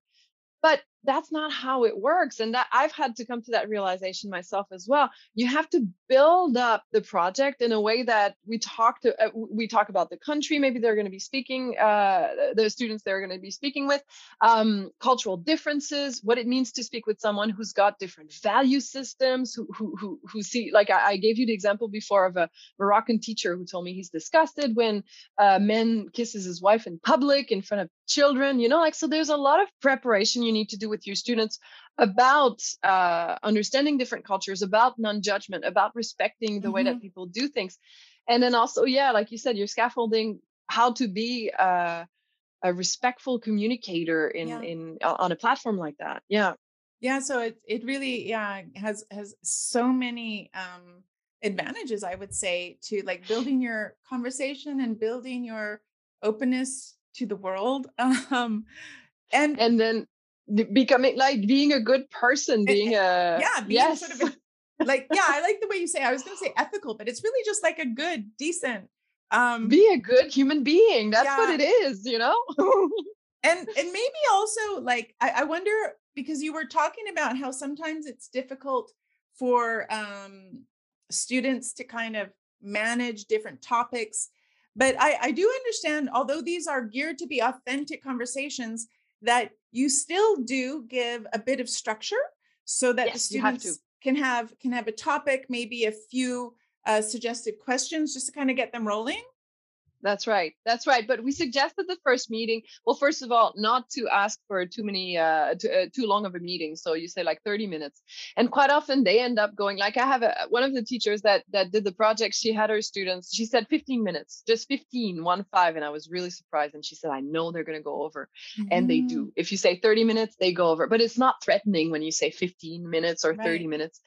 But that's not how it works. And that i've had to come to that realization myself as well. You have to build up the project in a way that we talk to uh, we talk about the country maybe they're going to be speaking uh, the students they're going to be speaking with um, cultural differences what it means to speak with someone who's got different value systems who who who, who see like I, I gave you the example before of a moroccan teacher who told me he's disgusted when a man kisses his wife in public in front of children you know like so there's a lot of preparation you need to do with your students about uh, understanding different cultures, about non-judgment, about respecting the mm-hmm. way that mm-hmm. people do things, and then also, yeah, like you said, you're scaffolding how to be uh, a respectful communicator in yeah. in on a platform like that. Yeah, yeah. So it it really yeah has has so many um, advantages, I would say, to like building your conversation and building your openness to the world. *laughs* Um, and and then becoming like being a good person being a yeah being yes. sort of a, like yeah i like the way you say i was going to say *laughs* ethical but it's really just like a good decent um be a good human being that's yeah. what it is you know *laughs* and *laughs* and maybe also like I, I wonder because you were talking about how sometimes it's difficult for um students to kind of manage different topics but I, I do understand although these are geared to be authentic conversations that you still do give a bit of structure so that yes, the students can have can have a topic maybe a few uh, suggested questions just to kind of get them rolling that's right. That's right. But we suggested the first meeting. Well, first of all, not to ask for too many, uh, too, uh, too long of a meeting. So you say like 30 minutes. And quite often they end up going like I have a, one of the teachers that that did the project. She had her students. She said 15 minutes, just 15, one five, and I was really surprised. And she said, I know they're going to go over, mm-hmm. and they do. Mm. If you say 30 minutes, they go over. But it's not threatening when you say 15 minutes or 30 right. minutes.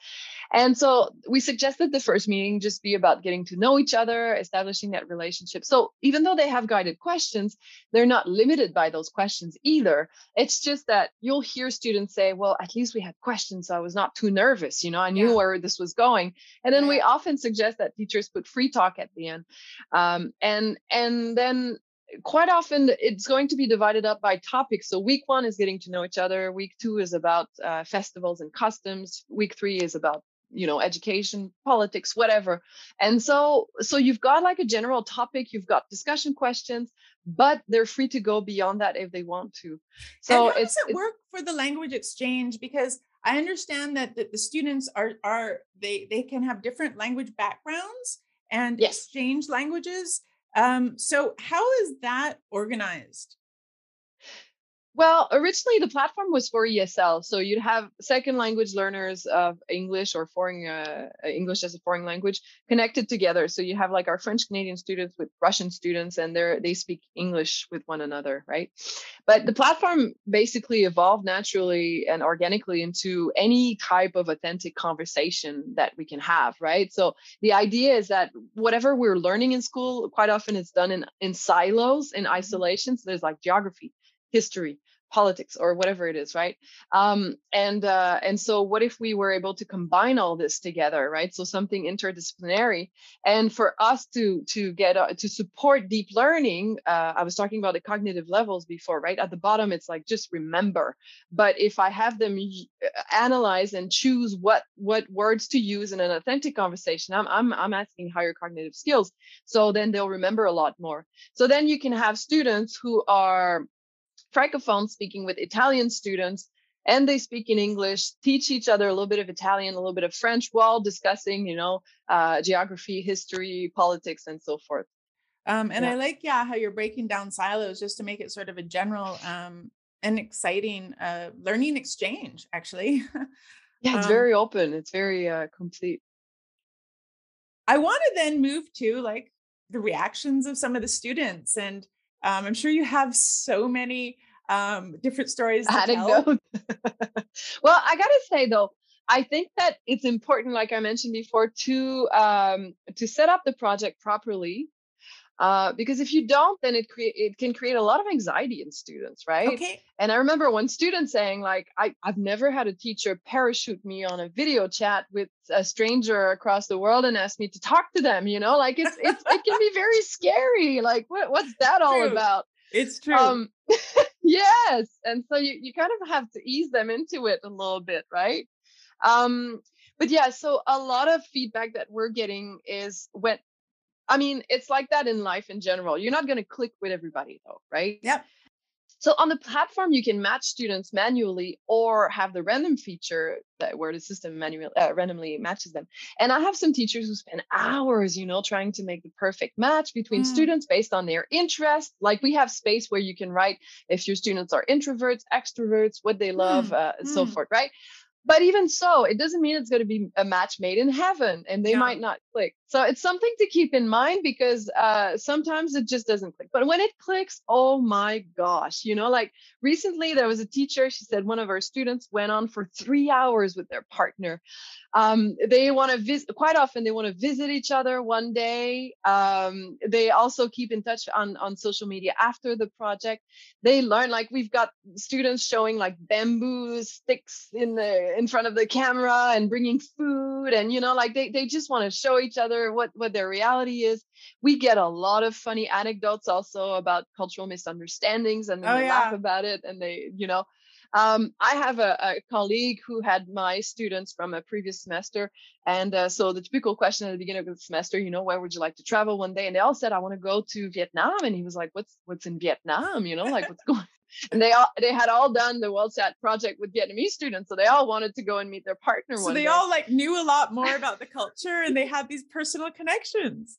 And so we suggested the first meeting just be about getting to know each other, establishing that relationship. So even though they have guided questions, they're not limited by those questions either. It's just that you'll hear students say, well, at least we had questions. So I was not too nervous. You know, I knew yeah. where this was going. And then yeah. we often suggest that teachers put free talk at the end. Um, and, and then quite often it's going to be divided up by topics. So week one is getting to know each other. Week two is about uh, festivals and customs. Week three is about you know education politics whatever. And so so you've got like a general topic you've got discussion questions but they're free to go beyond that if they want to. So and how does it work for the language exchange? Because i understand that, that the students are are they they can have different language backgrounds and yes. exchange languages. Um so how is that organized well, originally the platform was for ESL, so you'd have second language learners of English or foreign uh, English as a foreign language connected together. So you have like our French Canadian students with Russian students, and they they speak English with one another, right? But the platform basically evolved naturally and organically into any type of authentic conversation that we can have, right? So the idea is that whatever we're learning in school, quite often it's done in in silos, in mm-hmm. isolation. So there's like geography history politics or whatever it is right? Um, and uh, and so what if we were able to combine all this together right? So something interdisciplinary. And for us to to get uh, to support deep learning uh, i was talking about the cognitive levels before right? At the bottom it's like just remember. But if i have them uh, analyze and choose what what words to use in an authentic conversation i'm i'm, I'm asking higher cognitive skills. So then they'll remember a lot more. So then you can have students who are francophone speaking with Italian students and they speak in English, teach each other a little bit of Italian, a little bit of French while discussing, you know, uh, geography, history, politics, and so forth. Um, and yeah. I like, yeah, how you're breaking down silos just to make it sort of a general um, and exciting uh, learning exchange, actually. *laughs* yeah, it's um, very open. It's very uh, complete. I want to then move to like the reactions of some of the students and um, I'm sure you have so many um, different stories to tell. *laughs* well, I gotta say though, I think that it's important, like I mentioned before, to um, to set up the project properly uh, because if you don't, then it create it can create a lot of anxiety in students, right? Okay. And I remember one student saying, like, I, I've never had a teacher parachute me on a video chat with a stranger across the world and ask me to talk to them. You know, like it's it's it can be *laughs* very scary. Like, what what's that all true. about? It's true. Um, *laughs* yes, and so you you kind of have to ease them into it a little bit, right? Um, but yeah, so a lot of feedback that we're getting is when I mean, it's like that in life in general. You're not going to click with everybody, though, right? Yep. So on the platform, you can match students manually or have the random feature that where the system manually uh, randomly matches them. And I have some teachers who spend hours, you know, trying to make the perfect match between mm. students based on their interest. Like we have space where you can write if your students are introverts, extroverts, what they love, mm. uh, mm. so forth, right? But even so, it doesn't mean it's going to be a match made in heaven and they yeah. might not click. So it's something to keep in mind because uh, sometimes it just doesn't click. But when it clicks, oh my gosh, you know, like recently there was a teacher, she said one of her students went on for three hours with their partner. Um, they want to visit quite often, they want to visit each other one day. Um, they also keep in touch on, on social media after the project. They learn, like, we've got students showing like bamboo sticks in the in front of the camera and bringing food and you know like they, they just want to show each other what what their reality is we get a lot of funny anecdotes also about cultural misunderstandings and oh, they yeah. laugh about it and they you know um, I have a, a, colleague who had my students from a previous semester. And uh, so the typical question at the beginning of the semester, you know, where would you like to travel one day? And they all said, I want to go to Vietnam. And he was like, what's, what's in Vietnam? You know, like what's going *laughs* and they all they had all done the World Chat project with Vietnamese students, so they all wanted to go and meet their partner. So they day. all like knew a lot more about the *laughs* culture, and they had these personal connections.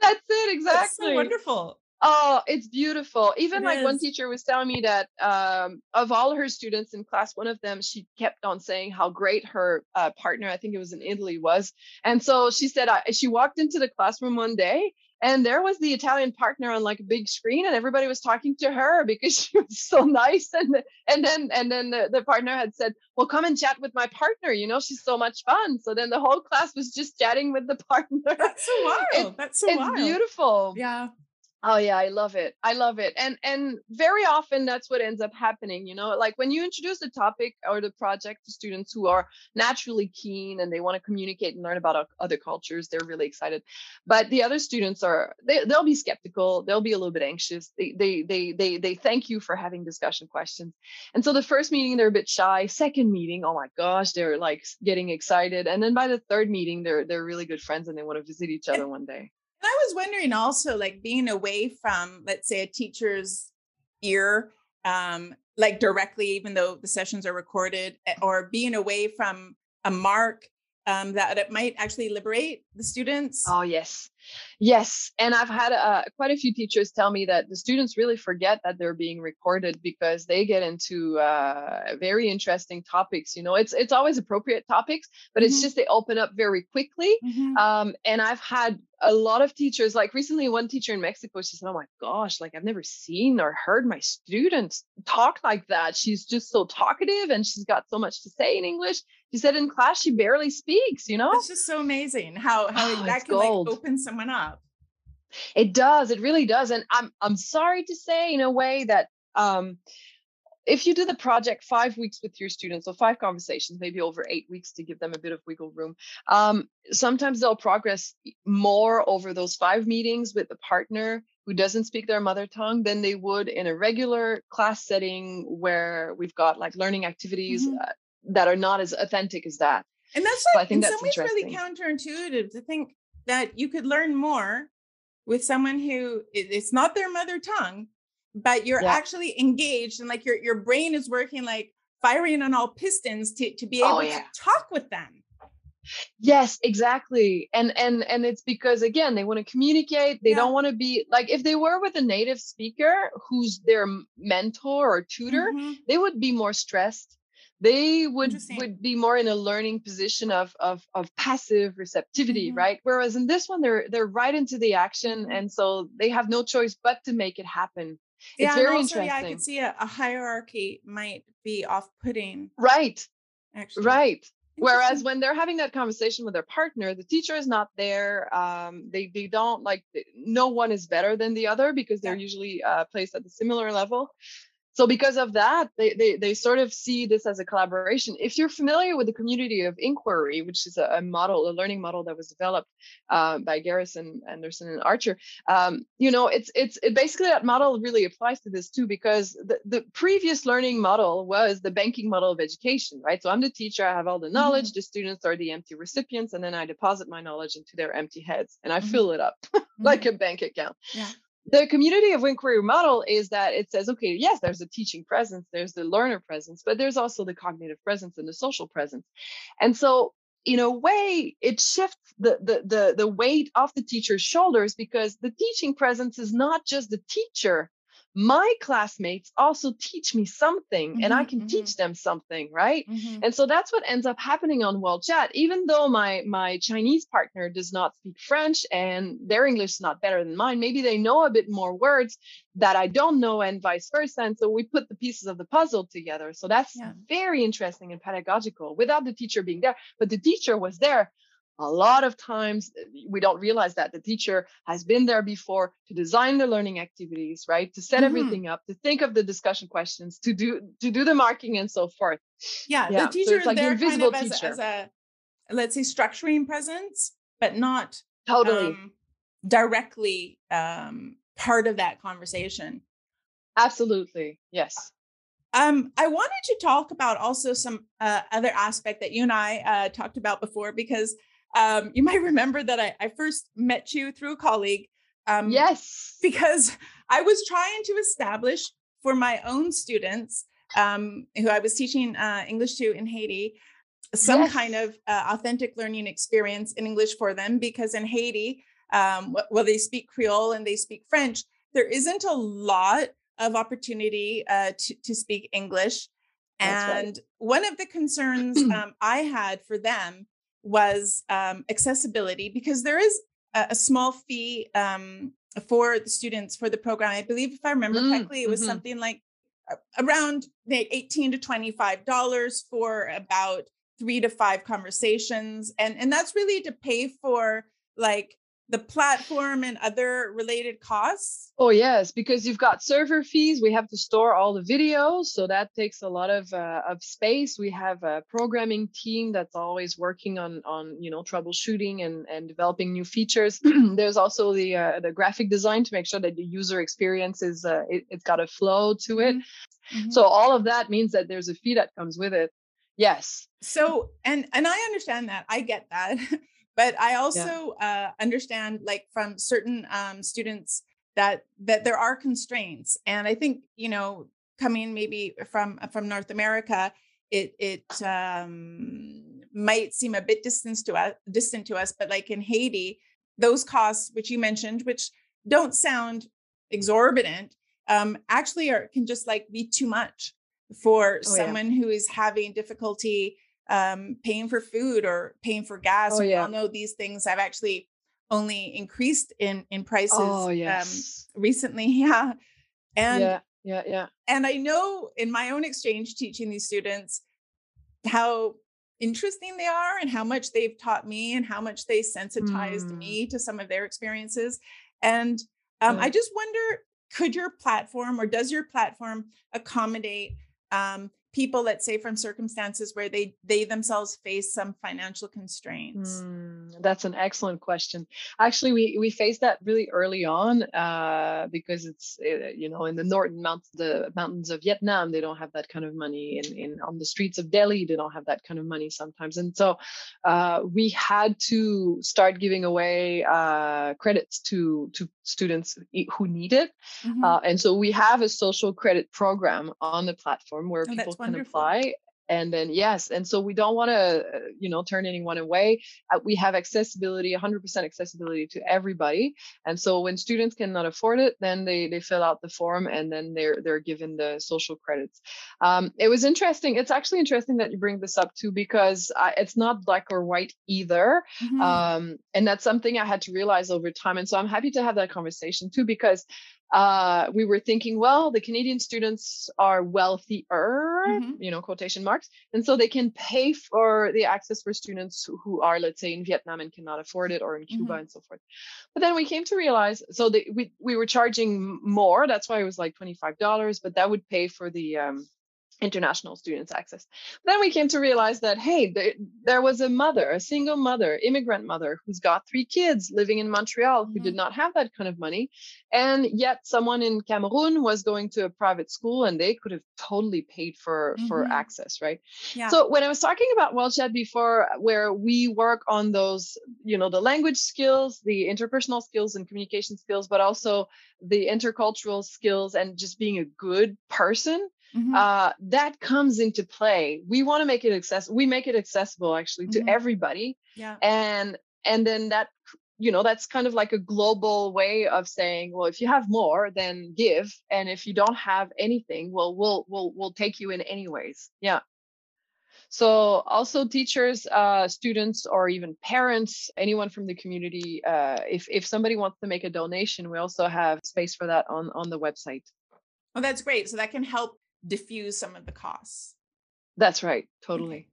That's it, exactly. That's so wonderful. Oh, it's beautiful. Even it like is. one teacher was telling me that um, of all her students in class, one of them, she kept on saying how great her uh, partner, I think it was in Italy, was. And so she said, I, she walked into the classroom one day and there was the Italian partner on like a big screen, and everybody was talking to her because *laughs* she was so nice. And and then and then the, the partner had said, "Well, come and chat with my partner. You know, she's so much fun." So then the whole class was just chatting with the *laughs* partner. That's so wild. It, That's so it's wild. beautiful. Yeah. Oh yeah, I love it. I love it. And and very often that's what ends up happening, you know, like when you introduce the topic or the project to students who are naturally keen and they want to communicate and learn about other cultures, they're really excited. But the other students are they they'll be skeptical, they'll be a little bit anxious. They they they they they thank you for having discussion questions. And so the first meeting they're a bit shy, second meeting, oh my gosh, they're like getting excited. And then by the third meeting they're they're really good friends and they want to visit each other one day. And I was wondering also, like being away from, let's say, a teacher's ear, um, like directly, even though the sessions are recorded, eh, or being away from a mark um, that it might actually liberate the students. Oh yes, yes. And I've had uh, quite a few teachers tell me that the students really forget that they're being recorded because they get into uh, very interesting topics. You know, it's it's always appropriate topics, but mm-hmm. it's just they open up very quickly. Mm-hmm. Um, and I've had a lot of teachers like recently one teacher in mexico she said oh my gosh like i've never seen or heard my students talk like that she's just so talkative and she's got so much to say in english she said in class she barely speaks you know it's just so amazing how how oh, that can gold. like open someone up it does it really does and i'm i'm sorry to say in a way that um if you do the project five weeks with your students, or five conversations, maybe over eight weeks to give them a bit of wiggle room, um, sometimes they'll progress more over those five meetings with the partner who doesn't speak their mother tongue than they would in a regular class setting where we've got like learning activities mm-hmm. uh, that are not as authentic as that. And that's like, so I think in that's some ways really counterintuitive to think that you could learn more with someone who it's not their mother tongue, but you're yeah. actually engaged and like your your brain is working like firing on all pistons to to be oh, able oh, yeah. to talk with them yes exactly and and and it's because again they want to communicate they yeah. don't want to be like if they were with a native speaker who's their mentor or tutor mm-hmm. they would be more stressed they would would be more in a learning position of of of passive receptivity mm-hmm. right whereas in this one they're they're right into the action and so they have no choice but to make it happen yeah, it's very also, interesting. Yeah, I could see a, a hierarchy might be off-putting. Right. Actually. Right. Whereas when they're having that conversation with their partner, the teacher is not there. Um, they they don't like no one is better than the other because they're yeah. usually uh, placed at a similar level so because of that they, they they sort of see this as a collaboration if you're familiar with the community of inquiry which is a, a model a learning model that was developed uh, by garrison anderson and archer um, you know it's it's it basically that model really applies to this too because the, the previous learning model was the banking model of education right so i'm the teacher i have all the knowledge mm-hmm. the students are the empty recipients and then i deposit my knowledge into their empty heads and i mm-hmm. fill it up *laughs* like mm-hmm. a bank account yeah the community of inquiry model is that it says okay yes there's a teaching presence there's the learner presence but there's also the cognitive presence and the social presence. And so in a way it shifts the, the the the weight off the teacher's shoulders because the teaching presence is not just the teacher my classmates also teach me something mm-hmm, and I mm-hmm, can mm-hmm. teach them something, right? Mm-hmm. And so that's what ends up happening on World Chat. Even though my my Chinese partner does not speak French and their English is not better than mine, maybe they know a bit more words that I don't know and vice versa. And so we put the pieces of the puzzle together. So that's yeah. very interesting and pedagogical without the teacher being there. But the teacher was there a lot of times uh, we don't realize that the teacher has been there before to design the learning activities right to set mm-hmm. everything up to think of the discussion questions to do to do the marking and so forth yeah, yeah. the teacher so is like there kind of as, as, a let's say structuring presence but not totally um, directly um, part of that conversation absolutely yes um, I wanted to talk about also some uh, other aspect that you and I uh, talked about before because um, you might *laughs* remember that I, I, first met you through a colleague. Um, yes. Because I was trying to establish for my own students um, who I was teaching uh, English to in Haiti some yes. kind of uh, authentic learning experience in English for them because in Haiti, um, well, they speak Creole and they speak French. There isn't a lot of opportunity uh, to, to speak English. That's and right. one of the concerns *clears throat* um, I had for them was um, accessibility because there is a, a small fee um, for the students for the program. I believe, if I remember mm, correctly, it was mm-hmm. something like around 18 to 25 dollars for about three to five conversations and and that's really to pay for like the platform and other related costs? Oh, yes, because you've got server fees. We have to store all the videos. So that takes a lot of, uh, of space. We have a programming team that's always working on, on you know, troubleshooting and, and developing new features. *clears throat* There's also the, uh, the graphic design to make sure that the user experience is, uh, it, has got a flow to it. Mm-hmm. mm-hmm. So all of that means that there's a fee that comes with it. Yes. So, and, and I understand that. I get that. *laughs* but i also yeah. uh, understand like from certain um, students that that there are constraints and i think you know coming maybe from from north america it it um, might seem a bit distant to us distant to us but like in haiti those costs which you mentioned which don't sound exorbitant um, actually are can just like be too much for oh, someone yeah. who is having difficulty um, paying for food or paying for gas. Oh, we yeah. all know these things have actually only increased in in prices oh, um, yes. um, recently. *laughs* Yeah, and yeah, yeah, yeah. And I know in my own exchange teaching these students how interesting they are and how much they've taught me and how much they sensitized mm. me to some of their experiences. And um, yeah. I just wonder could your platform or does your platform accommodate um, people let's say from circumstances where they they themselves face some financial constraints. Mm, that's an excellent question. Actually we we faced that really early on uh, because it's uh, you know in the northern mountains the mountains of vietnam they don't have that kind of money. In, in on the streets of delhi they don't have that kind of money sometimes. And so uh, we had to start giving away uh, credits to to students who need it mm-hmm. Uh, and so we have a social credit program on the platform where oh, people can wonderful. apply and then yes and so we don't want to uh, you know turn anyone away uh, we have accessibility 100% accessibility to everybody and so when students cannot afford it then they they fill out the form and then they're they're given the social credits um, it was interesting it's actually interesting that you bring this up too because I, it's not black or white either mm-hmm. um, and that's something i had to realize over time and so i'm happy to have that conversation too because uh, we were thinking, well, the Canadian students are wealthier, mm-hmm. you know, quotation marks, and so they can pay for the access for students who, are, let's say, in Vietnam and cannot afford it, or in Cuba mm-hmm. and so forth. But then we came to realize, so the, we we were charging more. That's why it was like twenty five dollars, but that would pay for the um, international students access. Then we came to realize that, hey, there, there, was a mother, a single mother, immigrant mother, who's got three kids living in Montreal who mm-hmm. did not have that kind of money. And yet someone in Cameroon was going to a private school and they could have totally paid for, mm-hmm. for access, right? Yeah. So when I was talking about World Chat before, where we work on those, you know, the language skills, the interpersonal skills and communication skills, but also the intercultural skills and just being a good person Mm-hmm. Uh, that comes into play. We want to make it accessible. We make it accessible actually to mm-hmm. everybody. Yeah. And and then that you know that's kind of like a global way of saying well if you have more then give and if you don't have anything well we'll we'll we'll take you in anyways yeah so also teachers uh, students or even parents anyone from the community uh, if if somebody wants to make a donation we also have space for that on on the website oh that's great so that can help diffuse some of the costs. That's right totally. okay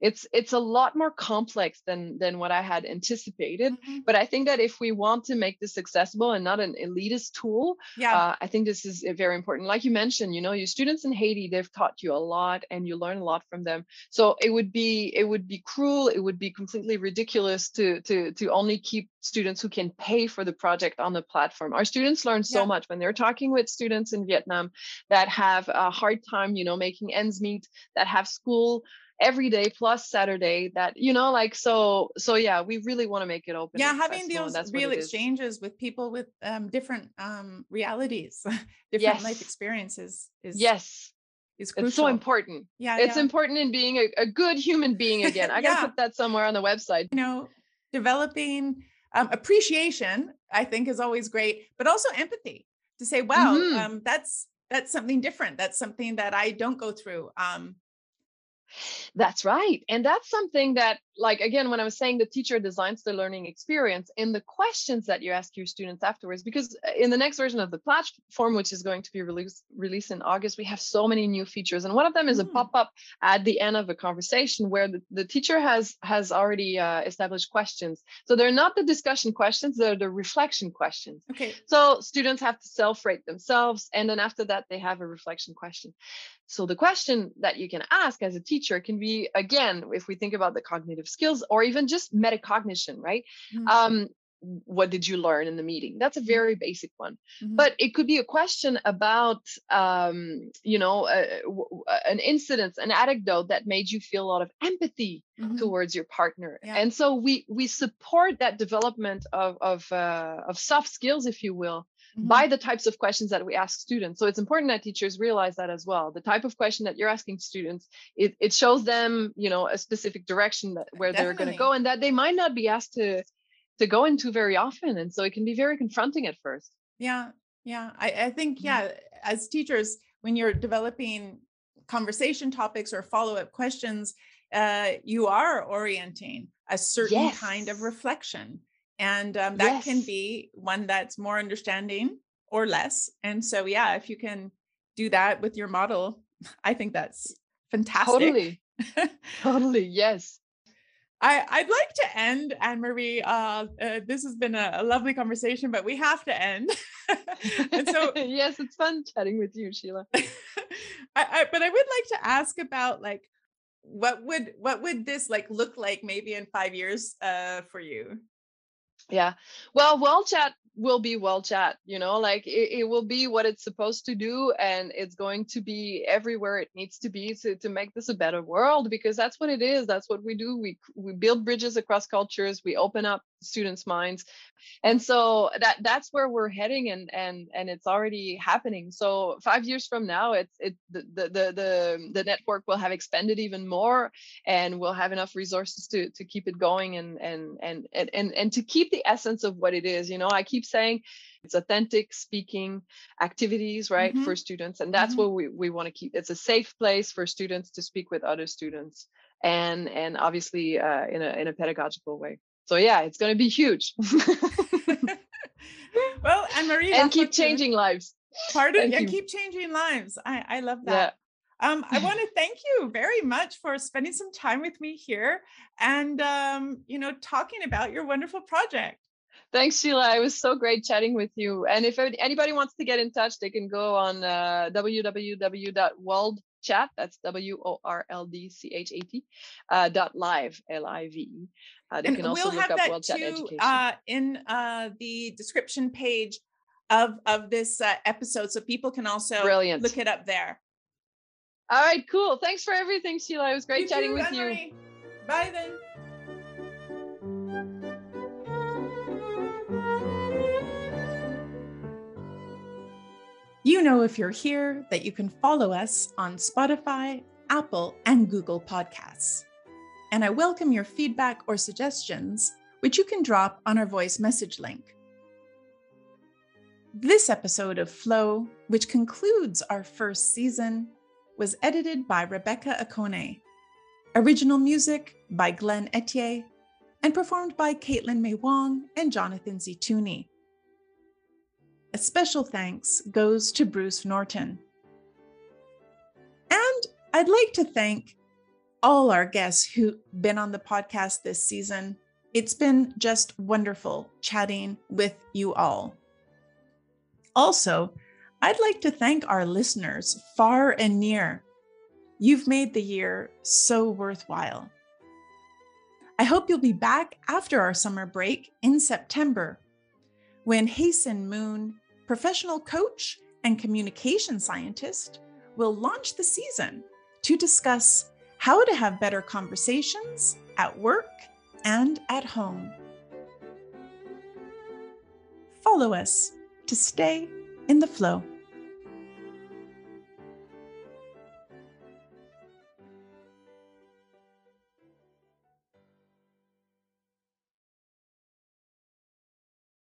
it's it's a lot more complex than than what i had anticipated mm-hmm. but i think that if we want to make this accessible and not an elitist tool yeah uh, i think this is very important like you mentioned you know your students in haiti they've taught you a lot and you learn a lot from them so it would be it would be cruel it would be completely ridiculous to to to only keep students who can pay for the project on the platform our students learn so yeah. much when they're talking with students in vietnam that have a hard time you know making ends meet that have school every day plus Saturday that you know like so so yeah we really want to make it open yeah having those real exchanges with people with um different um realities *laughs* different yes. life experiences is yes is crucial. It's so important. Yeah. It's yeah. important in being a, a, good human being *laughs* again. I gotta put that somewhere on the website. You know, developing um, appreciation, I think is always great, but also empathy to say, wow, mm-hmm. um, that's that's something different. That's something that I don't go through. Um, that's right. And that's something that, like, again, when I was saying the teacher designs the learning experience in the questions that you ask your students afterwards, because uh, in the next version of the platform, which is going to be released, released in August, we have so many new features. And one of them is mm. a pop up at the end of a conversation where the, the teacher has, has already uh, established questions. So they're not the discussion questions, they're the reflection questions. Okay. So students have to self rate themselves. And then after that, they have a reflection question. So the question that you can ask as a teacher can be, again, if we think about the cognitive skills or even just metacognition, right? Mm-hmm. Um, what did you learn in the meeting? That's a mm-hmm. very basic one. Mm-hmm. But it could be a question about, um, you know, an incident, an anecdote that made you feel a lot of empathy mm-hmm. towards your partner. Yeah. And so we we support that development of of uh, of soft skills, if you will, mm-hmm. by the types of questions that we ask students. So it's important that teachers realize that as well. The type of question that you're asking students, it, it shows them, you know, a specific direction that where Definitely. they're going to go and that they might not be asked to to go into very often. And so it can be very confronting at first. Yeah. Yeah. I, I think, mm-hmm. yeah, as teachers, when you're developing conversation topics or follow-up questions, uh, you are orienting a certain yes. kind of reflection and um, that yes. can be one that's more understanding or less and so yeah if you can do that with your model i think that's fantastic totally *laughs* totally yes I, I'd like to end, Anne Marie. Uh, uh, this has been a, a, lovely conversation, but we have to end. *laughs* and so, *laughs* yes, it's fun chatting with you, Sheila. I, I, but I would like to ask about like what would what would this like look like maybe in five years uh, for you? Yeah. Well World Chat will be World Chat you know like it, it, will be what it's supposed to do and it's going to be everywhere it needs to be to, to make this a better world because that's what it is that's what we do. We we build bridges across cultures we open up students minds. And so that that's where we're heading and and and it's already happening. So five years from now it's it the the the, the network will have expanded even more and we'll have enough resources to to keep it going and and and and and, and to keep the essence of what it is. You know i keep saying it's authentic speaking activities right mm-hmm. for students and that's mm-hmm. what we, we want to keep. It's a safe place for students to speak with other students and and obviously uh, in a in a pedagogical way so yeah it's going to be huge *laughs* well Anne-Marie and keep changing lives pardon yeah keep changing lives i i love that yeah. um, I *laughs* want to thank you very much for spending some time with me here and um, you know talking about your wonderful project. Thanks, Sheila. It was so great chatting with you. And if anybody wants to get in touch, they can go on uh, www.worldchat. That's W O R L D C H A T uh, dot live L I V E. Uh, they and can also we'll look up World Chat Education uh, in uh, the description page of of this uh, episode, so people can also Brilliant. look it up there. All right, cool. Thanks for everything, Sheila. It was great you chatting too, with you. Bye then. You know, if you're here, that you can follow us on Spotify, Apple, and Google Podcasts. And I welcome your feedback or suggestions which you can drop on our voice message link. This episode of Flow, which concludes our first season, was edited by Rebecca Akone. Original music by Glenn Etier and performed by Caitlin May Wong and Jonathan Zituni. A special thanks goes to Bruce Norton. And I'd like to thank all our guests who've been on the podcast this season. It's been just wonderful chatting with you all. Also, I'd like to thank our listeners far and near. You've made the year so worthwhile. I hope you'll be back after our summer break in September when Hasten Moon, professional coach and communication scientist, will launch the season to discuss how to have better conversations at work and at home. Follow us to stay in the flow.